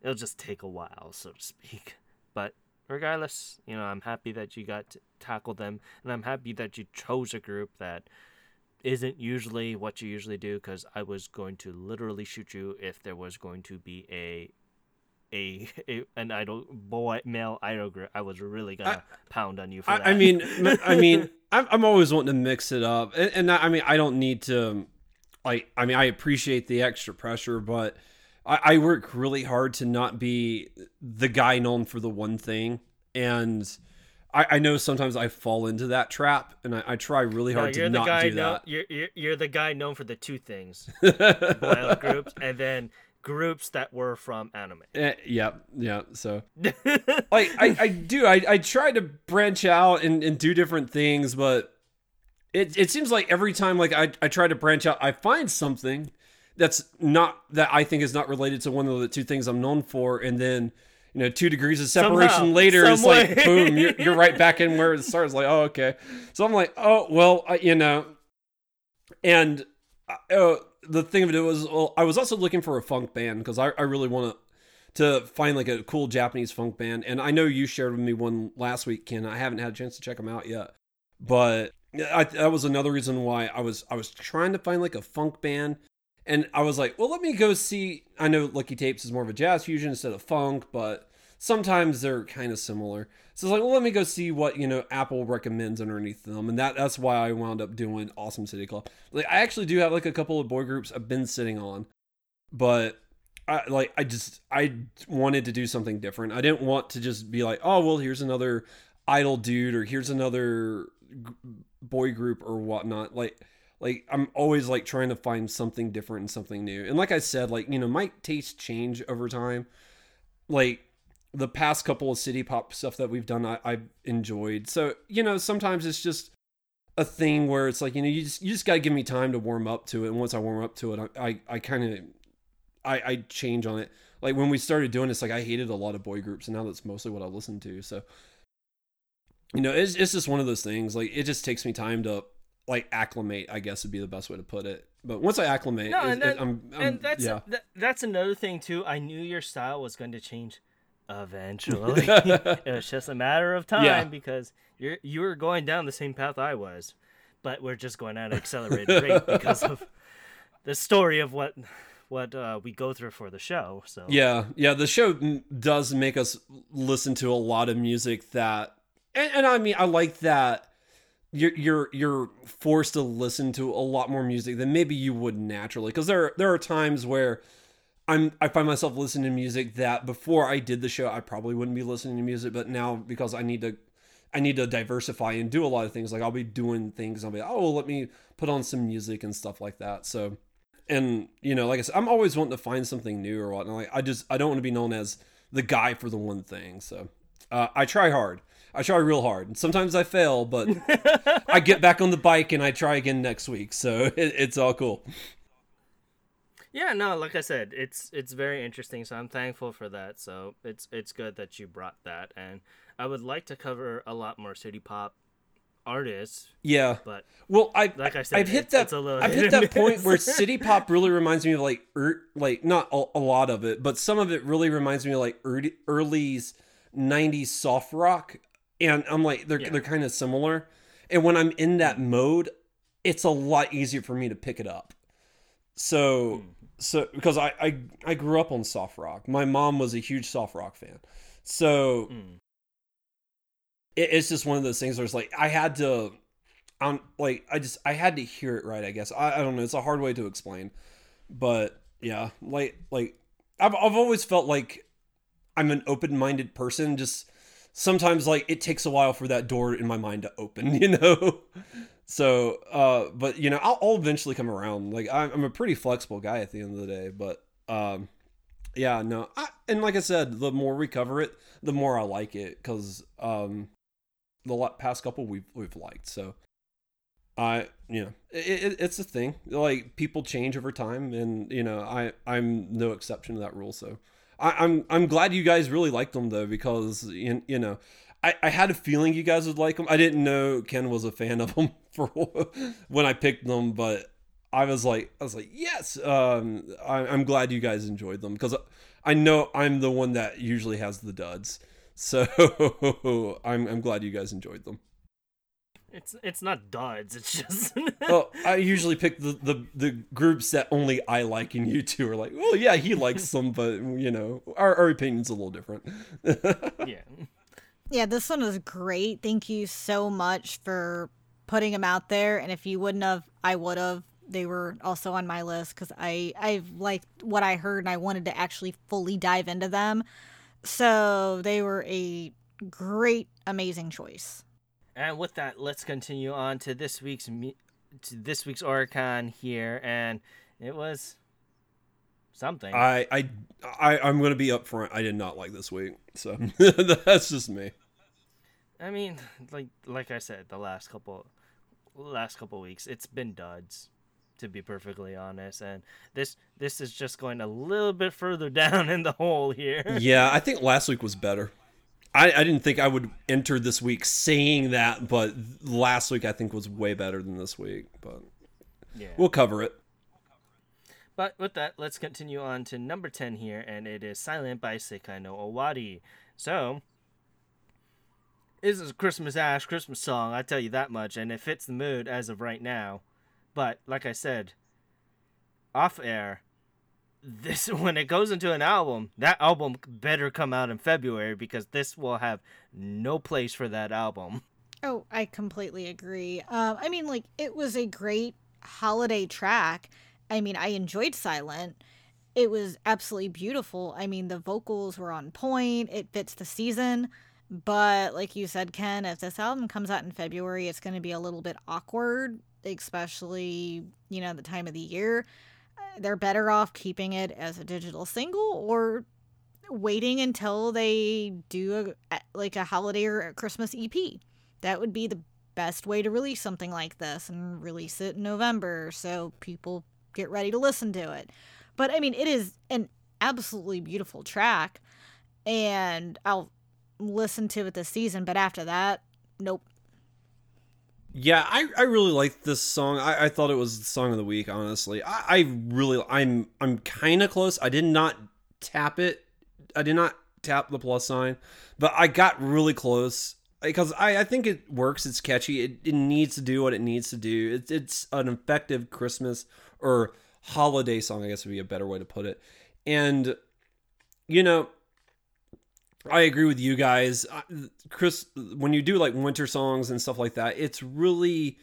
it'll just take a while, so to speak. But regardless, you know, I'm happy that you got to tackle them, and I'm happy that you chose a group that isn't usually what you usually do because I was going to literally shoot you if there was going to be a a, a an idol boy male idol group. I was really gonna I, pound on you for I, that. I mean, I mean, I'm I'm always wanting to mix it up, and, and I mean, I don't need to. Like, I mean, I appreciate the extra pressure, but I, I work really hard to not be the guy known for the one thing, and I, I know sometimes I fall into that trap, and I, I try really hard no, to not do known, that. You're, you're, you're the guy known for the two things: boy groups, and then groups that were from anime. Eh, yeah, yeah. So, like, I, I do. I, I try to branch out and, and do different things, but it it seems like every time, like I, I try to branch out, I find something that's not that I think is not related to one of the two things I'm known for, and then you know, two degrees of separation Somehow, later, it's like boom, you're, you're right back in where it starts. Like, oh, okay. So I'm like, oh, well, uh, you know, and uh, the thing of it was, well, I was also looking for a funk band because I, I really want to to find like a cool Japanese funk band. And I know you shared with me one last week, Ken. I haven't had a chance to check them out yet, but I, that was another reason why I was I was trying to find like a funk band and I was like, well, let me go see. I know Lucky Tapes is more of a jazz fusion instead of funk, but sometimes they're kind of similar. So it's like, well, let me go see what you know Apple recommends underneath them, and that that's why I wound up doing Awesome City Club. Like, I actually do have like a couple of boy groups I've been sitting on, but I like I just I wanted to do something different. I didn't want to just be like, oh well, here's another idol dude, or here's another boy group or whatnot. Like like I'm always like trying to find something different and something new. And like I said, like, you know, my tastes change over time. Like the past couple of city pop stuff that we've done I, I've enjoyed. So, you know, sometimes it's just a thing where it's like, you know, you just you just gotta give me time to warm up to it. And once I warm up to it, I I, I kinda I, I change on it. Like when we started doing this, like I hated a lot of boy groups and now that's mostly what I listen to. So you know, it's it's just one of those things. Like it just takes me time to like acclimate, I guess would be the best way to put it. But once I acclimate, no, and, that, I'm, I'm, and that's yeah. that, that's another thing too. I knew your style was going to change eventually. it was just a matter of time yeah. because you're you were going down the same path I was, but we're just going at an accelerated rate because of the story of what what uh, we go through for the show. So yeah, yeah, the show does make us listen to a lot of music that, and, and I mean, I like that you're you're you're forced to listen to a lot more music than maybe you would naturally. Because there there are times where I'm I find myself listening to music that before I did the show I probably wouldn't be listening to music but now because I need to I need to diversify and do a lot of things like I'll be doing things I'll be oh well, let me put on some music and stuff like that. So and you know like I said I'm always wanting to find something new or whatnot. Like I just I don't want to be known as the guy for the one thing. So uh, I try hard I try real hard. And Sometimes I fail, but I get back on the bike and I try again next week. So it, it's all cool. Yeah, no, like I said, it's it's very interesting. So I'm thankful for that. So it's it's good that you brought that, and I would like to cover a lot more city pop artists. Yeah. But well, I like I said, I've hit that a little I've hit that point where city pop really reminds me of like er, like not a, a, lot of it, but some of it really reminds me of like early, early's 90s soft rock and I'm like they're Yeah. they're kind of similar. And when I'm in that mode, it's a lot easier for me to pick it up. So so because I, I I grew up on soft rock. My mom was a huge soft rock fan. So Mm. it, it's just one of those things where it's like I had to I'm like I just I had to hear it right, I guess. I, I don't know, it's a hard way to explain. But yeah, like like I've I've always felt like I'm an open-minded person just sometimes like it takes a while for that door in my mind to open, you know. So, uh, but you know, I'll, I'll eventually come around. Like I'm, I'm a pretty flexible guy at the end of the day, but um, yeah, no. I, and like I said, the more we cover it, the more I like it because um, the past couple we've we've liked. So, I you know, it, it, it's a thing. Like people change over time, and you know, I I'm no exception to that rule. So. I, I'm I'm glad you guys really liked them though because you, you know I, I had a feeling you guys would like them. I didn't know Ken was a fan of them for when I picked them, but I was like I was like yes. Um, I, I'm glad you guys enjoyed them because I know I'm the one that usually has the duds. So I'm I'm glad you guys enjoyed them. It's it's not duds. It's just well, I usually pick the, the the groups that only I like, and you two are like, oh yeah, he likes them, but you know, our our opinion's a little different. yeah. Yeah, this one was great. Thank you so much for putting them out there. And if you wouldn't have, I would have. They were also on my list because I I liked what I heard and I wanted to actually fully dive into them. So they were a great, amazing choice. And with that, let's continue on to this week's to this week's Oricon here, and it was something. I I, I I'm gonna be upfront. I did not like this week, so that's just me. I mean, like like I said, the last couple last couple weeks, it's been duds, to be perfectly honest. And this this is just going a little bit further down in the hole here. Yeah, I think last week was better. I, I didn't think I would enter this week saying that, but last week I think was way better than this week. But Yeah. we'll cover it. But with that, let's continue on to number 10 here, and it is Silent by Sekai no Owari. So, this is a Christmas Ash Christmas song, I tell you that much, and it fits the mood as of right now. But, like I said, off air, this when it goes into an album, that album better come out in February because this will have no place for that album. Oh, I completely agree. Um, I mean, like, it was a great holiday track. I mean, I enjoyed Silent. It was absolutely beautiful. I mean, the vocals were on point, it fits the season. But, like you said, Ken, if this album comes out in February, it's going to be a little bit awkward, especially, you know, the time of the year. They're better off keeping it as a digital single or waiting until they do a, like a holiday or a Christmas EP that would be the best way to release something like this and release it in November so people get ready to listen to it. But I mean, it is an absolutely beautiful track, and I'll listen to it this season. But after that, nope. Yeah, I, I really liked this song. I, I thought it was the song of the week. Honestly, I, I really I'm I'm kind of close. I did not tap it. I did not tap the plus sign, but I got really close because I, I think it works. It's catchy. It, it needs to do what it needs to do. It's it's an effective Christmas or holiday song. I guess would be a better way to put it. And you know, I agree with you guys. Chris, when you do like winter songs and stuff like that, it's really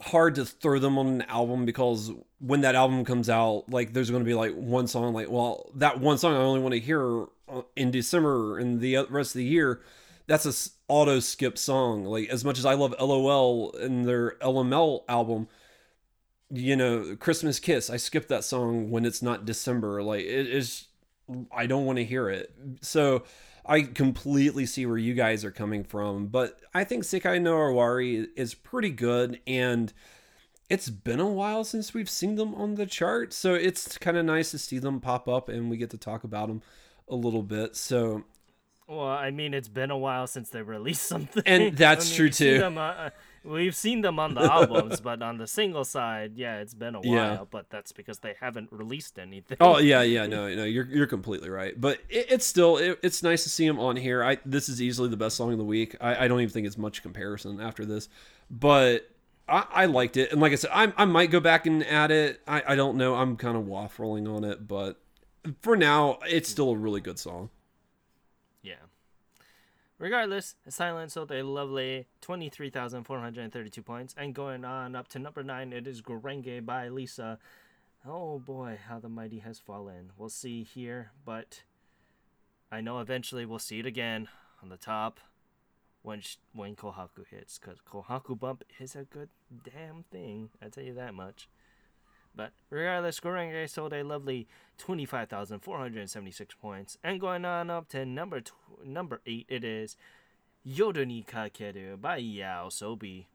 hard to throw them on an album because when that album comes out, like there's going to be like one song, like, well, that one song I only want to hear uh, in December and the rest of the year. That's a auto skip song. Like as much as I love LOL and their LML album, you know, Christmas Kiss, I skip that song when it's not December. Like it is I don't want to hear it. So I completely see where you guys are coming from, but I think Sekai no Owari is pretty good and it's been a while since we've seen them on the chart, so it's kind of nice to see them pop up and we get to talk about them a little bit. So Well, I mean, it's been a while since they released something, And that's I mean, true, too. them, uh, we've seen them on the albums, but on the single side, yeah, it's been a while. Yeah. But that's because they haven't released anything. Oh yeah, yeah, no, no, you're you're completely right. But it, it's still it, it's nice to see them on here. I this is easily the best song of the week. I, I don't even think it's much comparison after this, but I, I liked it. And like I said, I I might go back and add it. I I don't know. I'm kind of waffling on it, but for now, it's still a really good song. Regardless, Silence sold a lovely 23,432 points. And going on up to number 9, it is Gurenge by LiSA. Oh boy, how the mighty has fallen. We'll see here, but I know eventually we'll see it again on the top when sh- when Kohaku hits. Because Kohaku Bump is a good damn thing. I tell you that much. But regardless, Gurenge sold a lovely 25,476 points. And going on up to number tw- number 8, it is Yoru ni Kakeru by YOASOBI.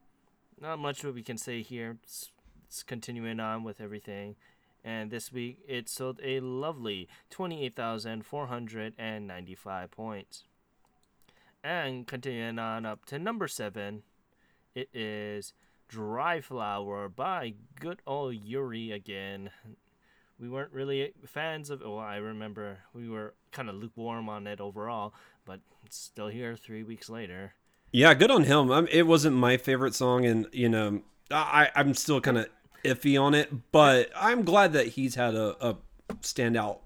Not much what we can say here. It's, it's continuing on with everything. And this week, it sold a lovely 28,495 points. And continuing on up to number 7, it is Dry Flower by good old Yuuri again. We weren't really fans of well, I remember we were kind of lukewarm on it overall, but it's still here three weeks later. Yeah, good on him. i it wasn't my favorite song, and you know, I I'm still kind of iffy on it, but I'm glad that he's had a, a standout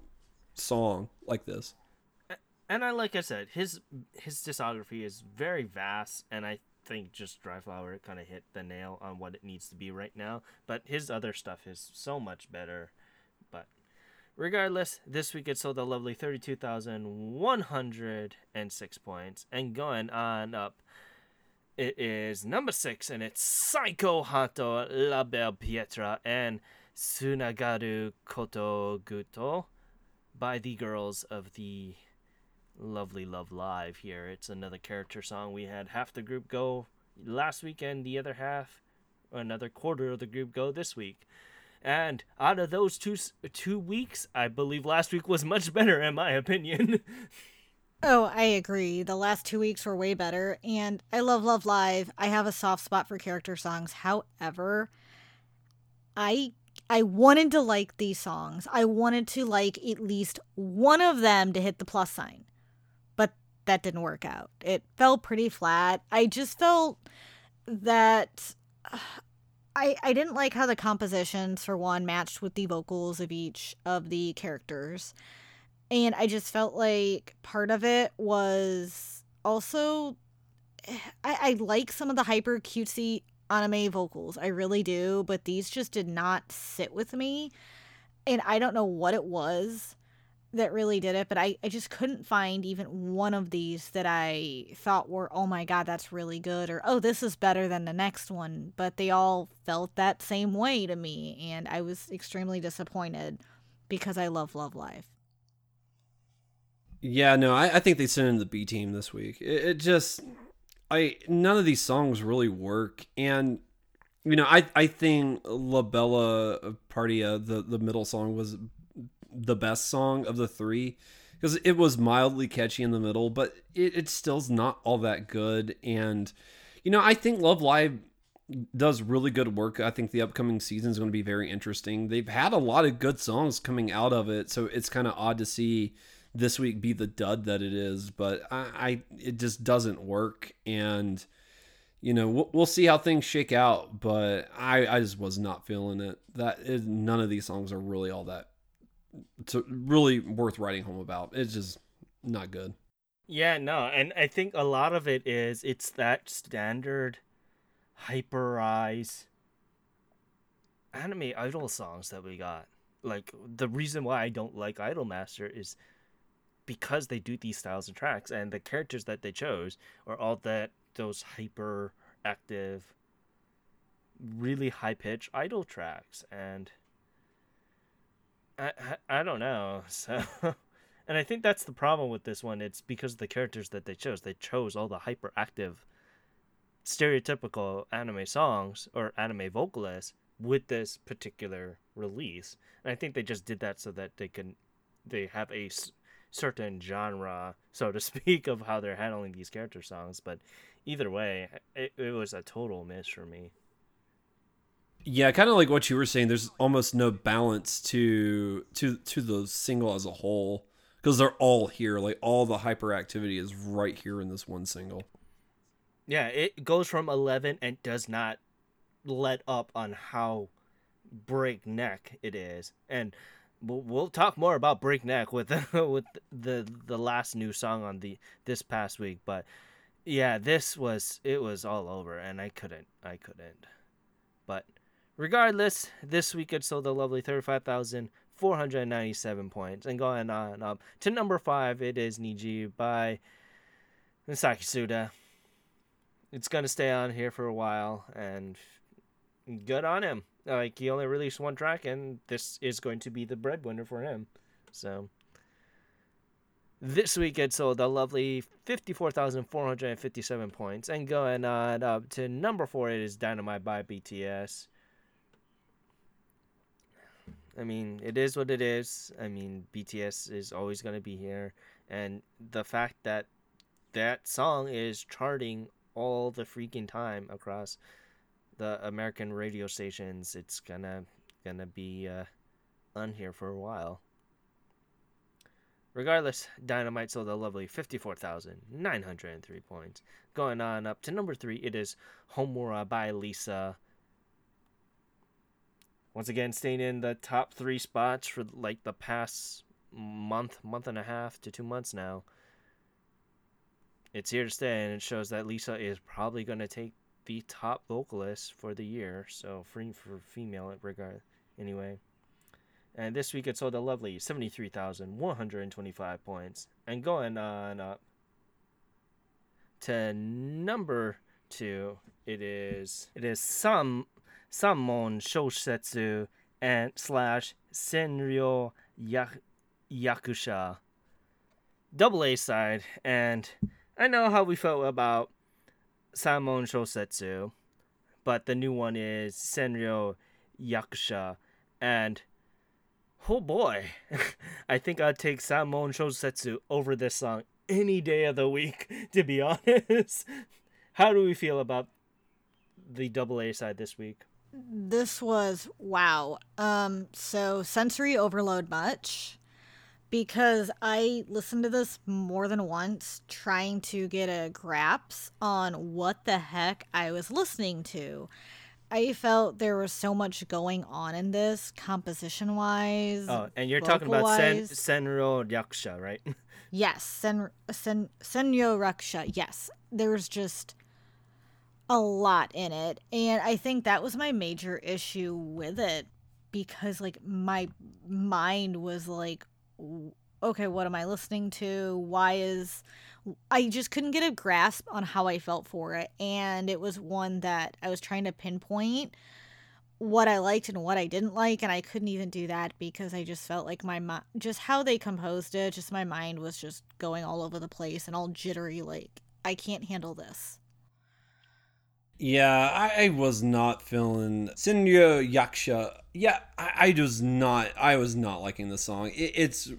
song like this. And I like I said, his his discography is very vast, and I think just Dry Flower kind of hit the nail on what it needs to be right now. But his other stuff is so much better. But regardless, this week it sold a lovely thirty-two thousand one hundred and six points, and going on up. It is number six, and it's Saikou Heart La Bella Patria and Sunagaru Koto Guto by the girls of the Lovely Love Live here. It's another character song. We had half the group go last weekend, the other half, another quarter of the group go this week. And out of those two two weeks, I believe last week was much better in my opinion. Oh, I agree. The last two weeks were way better, and I love Love Live. I have a soft spot for character songs. However, I I wanted to like these songs. I wanted to like at least one of them to hit the plus sign. That didn't work out. It fell pretty flat. I just felt that uh, I I didn't like how the compositions for one matched with the vocals of each of the characters. And I just felt like part of it was also I, I like some of the hyper cutesy anime vocals. I really do, but these just did not sit with me. And I don't know what it was that really did it, but I, I just couldn't find even one of these that I thought were, oh my god, that's really good, or oh, this is better than the next one. But they all felt that same way to me, and I was extremely disappointed because I love Love Live. Yeah, no, I, I think they sent in the B team this week. It, it just, I none of these songs really work, and you know, I I think La Bella uh, Patria, uh, the the middle song was the best song of the three because it was mildly catchy in the middle, but it, it still's not all that good. And you know, I think Love Live does really good work. I think the upcoming season is going to be very interesting. They've had a lot of good songs coming out of it, so it's kind of odd to see this week be the dud that it is. But I, I it just doesn't work, and you know we'll, we'll see how things shake out. But I, I just was not feeling it. That is, none of these songs are really all that to really worth writing home about. It's just not good. Yeah, no, and I think a lot of it is it's that standard hyperize anime idol songs that we got. Like the reason why I don't like Idolmaster is because they do these styles of tracks and the characters that they chose are all that those hyper active really high pitch idol tracks and I, I don't know. So and I think that's the problem with this one. It's because of the characters that they chose. They chose all the hyperactive, stereotypical anime songs or anime vocalists with this particular release. And I think they just did that so that they can, they have a s- certain genre, so to speak, of how they're handling these character songs. But either way, it, it was a total miss for me. Yeah, kind of like what you were saying. There's almost no balance to to to the single as a whole because they're all here. Like all the hyperactivity is right here in this one single. Yeah, it goes from 11 and does not let up on how breakneck it is. And we'll, talk more about breakneck with with the the last new song on the this past week, but yeah, this was it was all over and I couldn't I couldn't. But regardless, this week it sold a lovely 35,497 points and going on up to number 5 it is Niji by Masaki Suda it's gonna stay on here for a while, and good on him. Like he only released one track, and this is going to be the breadwinner for him. So this week it sold a lovely fifty-four thousand four hundred and fifty-seven points, and going on up to number four, it is Dynamite by BTS. I mean, it is what it is. I mean, BTS is always going to be here. And the fact that that song is charting all the freaking time across the American radio stations. It's gonna gonna be uh, on here for a while. Regardless, Dynamite sold a lovely 54,903 points. Going on up to number three, it is Homura by LiSA. Once again, staying in the top three spots for like the past month, month and a half to two months now it's here to stay, and it shows that LiSA is probably going to take the top vocalist for the year. So for for female regard, anyway. And this week it sold a lovely seventy-three thousand one hundred and twenty-five points, and going on up to number two, it is it is some Sanmon Shosetsu and slash Senryo Yak- Yakusha double A side and I know how we felt about Sanmon Shosetsu, but the new one is Senryo Yakusha, and oh boy, I think I'd take Sanmon Shosetsu over this song any day of the week, to be honest. How do we feel about the double A side this week? This was wow. Um, so sensory overload much because I listened to this more than once trying to get a grasp on what the heck I was listening to. I felt there was so much going on in this composition wise. Oh, and you're talking about Sen- Senro Yaksha, right? yes, Sen- Sen- Senyo Raksha. Yes. There's just a lot in it. And I think that was my major issue with it because, like, my mind was like, okay, what am I listening to? Why is I just couldn't get a grasp on how I felt for it. And it was one that I was trying to pinpoint what I liked and what I didn't like. And I couldn't even do that because I just felt like my mind, just how they composed it, just my mind was just going all over the place and all jittery. Like, I can't handle this. Yeah, I, was not feeling Senryo Yakusha. Yeah, I, I, was not. I was not liking the song. It, it's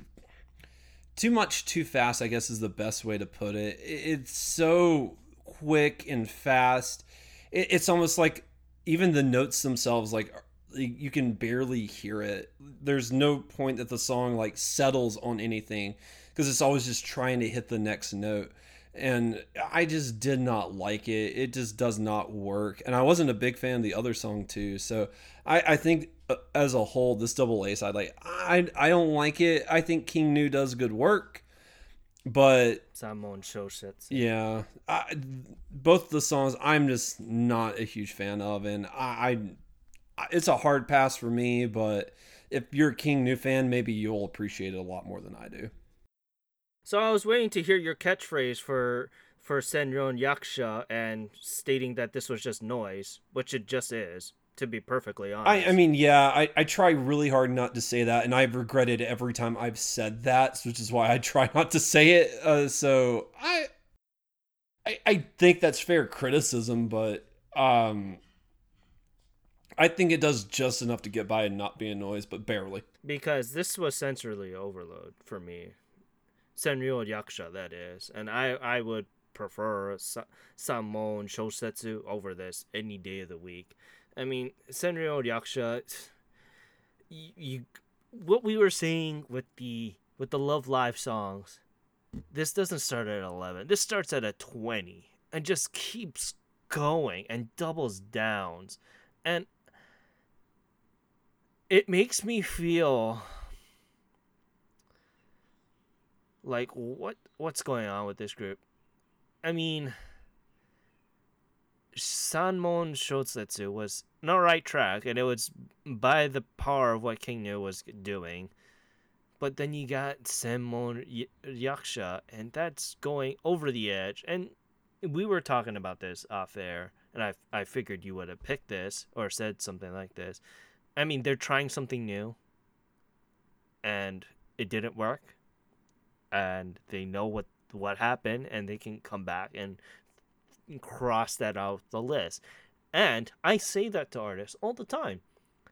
too much, too fast. I guess is the best way to put it. it it's so quick and fast. It, it's almost like even the notes themselves, like you can barely hear it. There's no point that the song like settles on anything because it's always just trying to hit the next note and I just did not like it. It just does not work. And I wasn't a big fan of the other song too. So I, I think uh, as a whole, this double A side, like I I don't like it. I think King Gnu does good work, but Sanmon Shosetsu. Yeah, I, both the songs I'm just not a huge fan of, and I, I it's a hard pass for me. But if you're a King Gnu fan, maybe you'll appreciate it a lot more than I do. So I was waiting to hear your catchphrase for for Senron Yaksha and stating that this was just noise, which it just is, to be perfectly honest. I, I mean, yeah, I, I try really hard not to say that, and I've regretted every time I've said that, which is why I try not to say it. Uh, so I, I I think that's fair criticism, but um, I think it does just enough to get by and not be a noise, but barely. Because this was sensory overload for me Senryo Yakusha, that is. And I, I would prefer Sa- Sanmon Shosetsu over this any day of the week. I mean, Senryu Yakusha, you, you, what we were saying with the with the Love Live songs, this doesn't start at 11. This starts at a 20 and just keeps going and doubles downs. And it makes me feel like what what's going on with this group? I mean, Sanmon Shosetsu was not right track, and it was by the power of what King Gnu was doing. But then you got Senmon Yaksha, and that's going over the edge. And we were talking about this off air, and I, I figured you would have picked this or said something like this. I mean, they're trying something new, and it didn't work, and they know what what happened, and they can come back and cross that out the list. And I say that to artists all the time.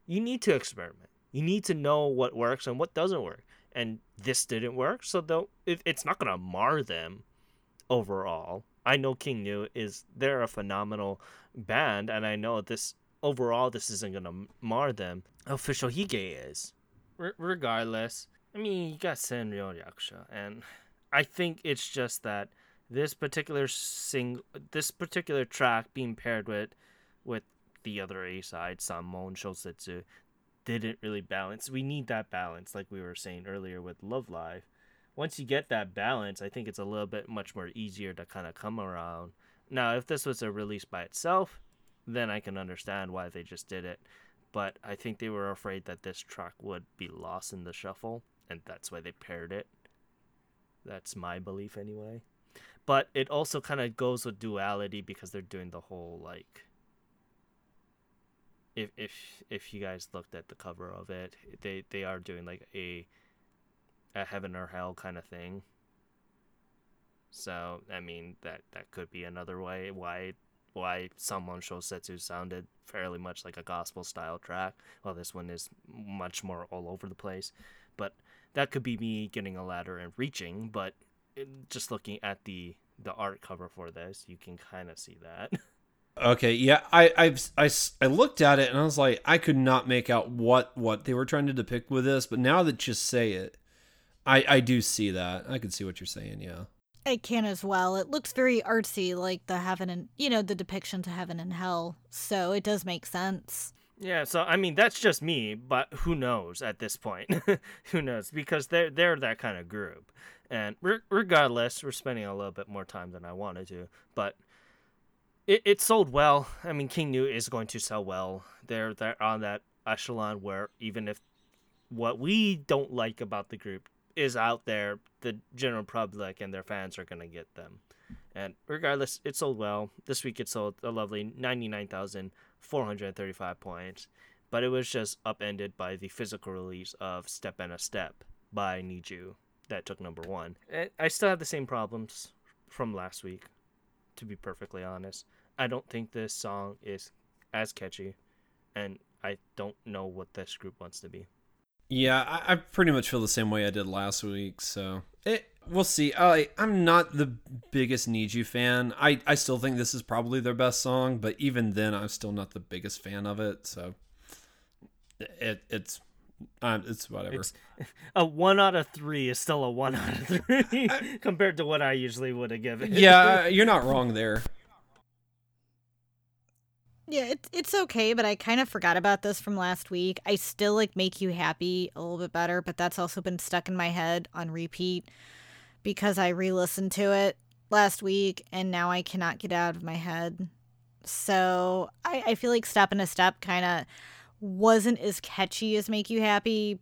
You need to experiment. You need to know what works and what doesn't work. And this didn't work, so though it, it's not gonna mar them overall. I know King Gnu is they're a phenomenal band, and I know this overall this isn't gonna mar them. Official Hige is, regardless. I mean, you got Senryo Yakusha, and I think it's just that this particular sing, this particular track being paired with, with the other A side, Sanmon Shosetsu, didn't really balance. We need that balance, like we were saying earlier with Love Live. Once you get that balance, I think it's a little bit much more easier to kind of come around. Now, if this was a release by itself, then I can understand why they just did it. But I think they were afraid that this track would be lost in the shuffle, and that's why they paired it. That's my belief, anyway. But it also kind of goes with duality because they're doing the whole like if if if you guys looked at the cover of it, they they are doing like a a heaven or hell kind of thing. So I mean that that could be another way why why Sanmon Shosetsu sounded fairly much like a gospel style track, while this one is much more all over the place. But that could be me getting a ladder and reaching. But eh, just looking at the the art cover for this, you can kind of see that. Okay, yeah, I, I've I, I looked at it and I was like, I could not make out what what they were trying to depict with this, but now that you say it, I I do see that. I can see what you're saying. Yeah, I can as well. It looks very artsy, like the heaven and you know the depiction to heaven and hell. So it does make sense. Yeah, so I mean that's just me, but who knows at this point? who knows? Because they're they're that kind of group, and re- regardless, we're spending a little bit more time than I wanted to, but it, it sold well. I mean, King Gnu is going to sell well. They're they're on that echelon where even if what we don't like about the group is out there, the general public and their fans are gonna get them. And regardless, it sold well. This week it sold a lovely ninety nine thousand four hundred thirty five points, but it was just upended by the physical release of Step and a Step by NiziU that took number one. I still have the same problems from last week, to be perfectly honest. I don't think this song is as catchy, and I don't know what this group wants to be. Yeah, I, I pretty much feel the same way I did last week. So it, we'll see. I I'm not the biggest NiziU fan. I I still think this is probably their best song, but even then, I'm still not the biggest fan of it. So it it's um, it's whatever. It's, a one out of three is still a one out of three compared to what I usually would have given. yeah, you're not wrong there. Yeah, it's it's okay, but I kind of forgot about this from last week. I still like make you happy a little bit better, but that's also been stuck in my head on repeat because I re-listened to it last week and now I cannot get out of my head. So I, I feel like Step in a Step kind of wasn't as catchy as Make You Happy.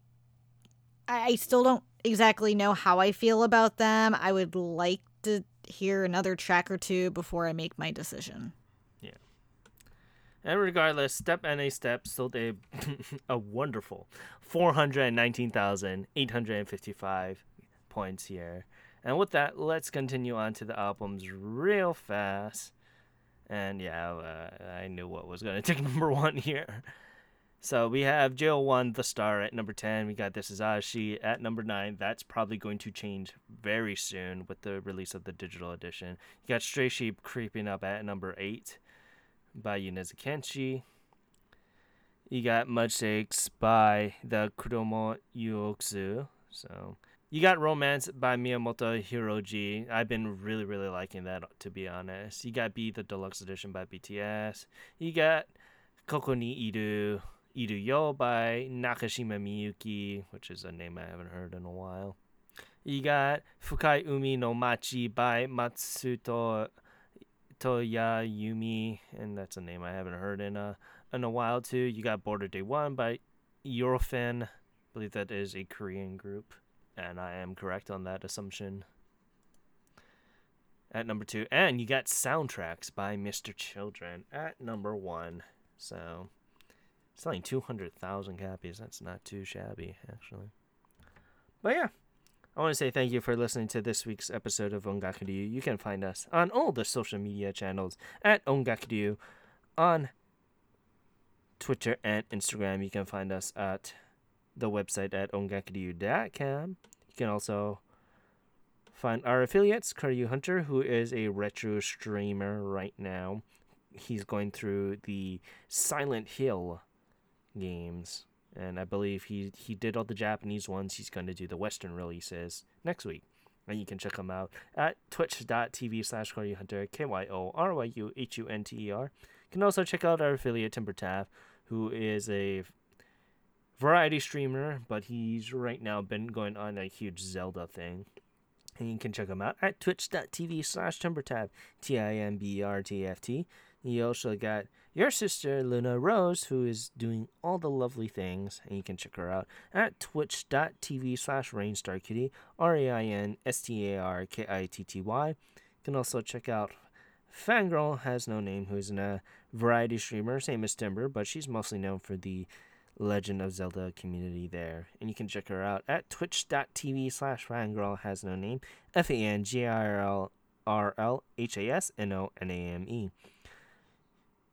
I, I still don't exactly know how I feel about them. I would like to hear another track or two before I make my decision. And regardless, Step and a Step sold a, a wonderful 419,855 points here. And with that, let's continue on to the albums real fast. And yeah, uh, I knew what was going to take number one here. So we have JO1 The Star at number 10. We got This Is Arashi at number 9. That's probably going to change very soon with the release of the digital edition. You got Stray Sheep creeping up at number 8 by Yonezu Kenshi. You got Mud Shakes by the Kuromo Yuoksu. So you got Romance by Miyamoto Hiroji. I've been really, really liking that to be honest. You got Be the Deluxe Edition by BTS. You got Koko ni Iru Iru Yo by Nakajima Miyuki, which is a name I haven't heard in a while. You got Fukai Umi no Machi by Matsuto Toyayumi, and that's a name I haven't heard in a in a while too. You got Border Day One by ENHYPEN. I believe that is a Korean group, and I am correct on that assumption. At number two, and you got soundtracks by Mr. Children at number one. So selling 200,000 copies. That's not too shabby, actually. But yeah, I want to say thank you for listening to this week's episode of Ongakuryu. You can find us on all the social media channels at Ongakuryu on Twitter and Instagram. You can find us at the website at ongakuryu.com. You can also find our affiliates, Kyoryu Hunter, who is a retro streamer right now. He's going through the Silent Hill games, and I believe he he did all the Japanese ones. He's going to do the Western releases next week, and you can check him out at twitch.tv slash Hunter K Y O R Y U H U N T E R. You can also check out our affiliate Timber Tav, who is a variety streamer, but he's right now been going on a huge Zelda thing. And you can check him out at twitch.tv slash timbertab, T I M B E R T F T. You also got your sister Luna Rose, who is doing all the lovely things, and you can check her out at twitch.tv slash rainstarkitty, R-A-I-N-S-T-A-R-K-I-T-T-Y. You can also check out Fangirl Has No Name, who's a variety streamer, same as Timber, but she's mostly known for the Legend of Zelda community there. And you can check her out at twitch.tv slash fangirl has no name, F A N G R L R L H A S N O N A M E.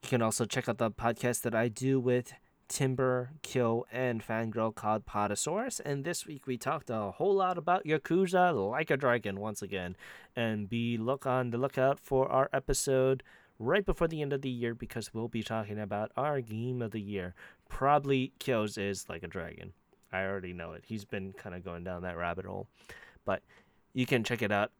You can also check out the podcast that I do with Timber, Kyo, and Fangirl called Podosaurus. And this week we talked a whole lot about Yakuza Like a Dragon once again. And be look on the lookout for our episode right before the end of the year because we'll be talking about our game of the year. Probably Kyo's is Like a Dragon. I already know it. He's been kind of going down that rabbit hole. But you can check it out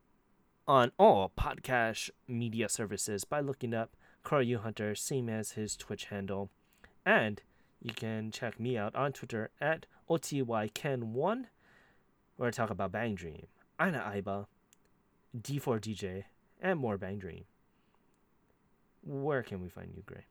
on all podcast media services by looking up Kyoryu Hunter, same as his Twitch handle. And you can check me out on Twitter at OTYKen1, where I talk about Bang Dream, Aina Aiba, D4DJ, and more Bang Dream. Where can we find you, Gray?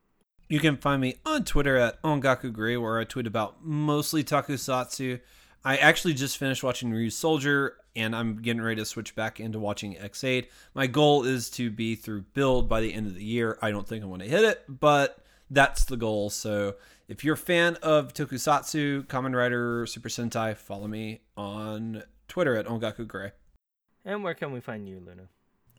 You can find me on Twitter at Ongaku Gray, where I tweet about mostly tokusatsu. I actually just finished watching Ryusoulger, and I'm getting ready to switch back into watching Ex-Aid. My goal is to be through Build by the end of the year. I don't think I'm going to hit it, but that's the goal. So if you're a fan of Tokusatsu, Kamen Rider, Super Sentai, follow me on Twitter at Ongaku Gray. And where can we find you, Luna?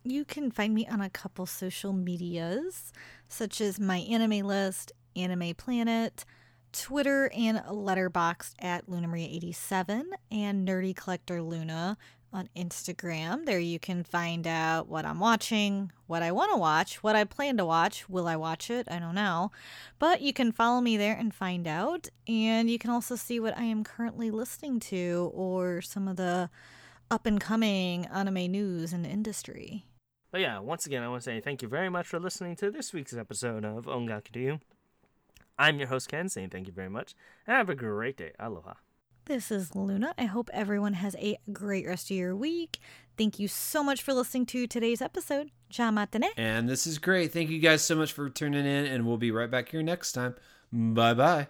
You can find me on a couple social medias, such as my anime list, Anime Planet, Twitter, and Letterboxd at Luna Maria 87 and Nerdy Collector Luna on Instagram. There you can find out what I'm watching, what I want to watch, what I plan to watch. Will I watch it? I don't know. But you can follow me there and find out. And you can also see what I am currently listening to or some of the up and coming anime news and industry. But yeah, once again, I want to say thank you very much for listening to this week's episode of Ongaku I'm your host, Ken, saying thank you very much. And have a Gray day. Aloha. This is Luna. I hope everyone has a great rest of your week. Thank you so much for listening to today's episode. Jamatane. And this is great. Thank you guys so much for tuning in, and we'll be right back here next time. Bye bye.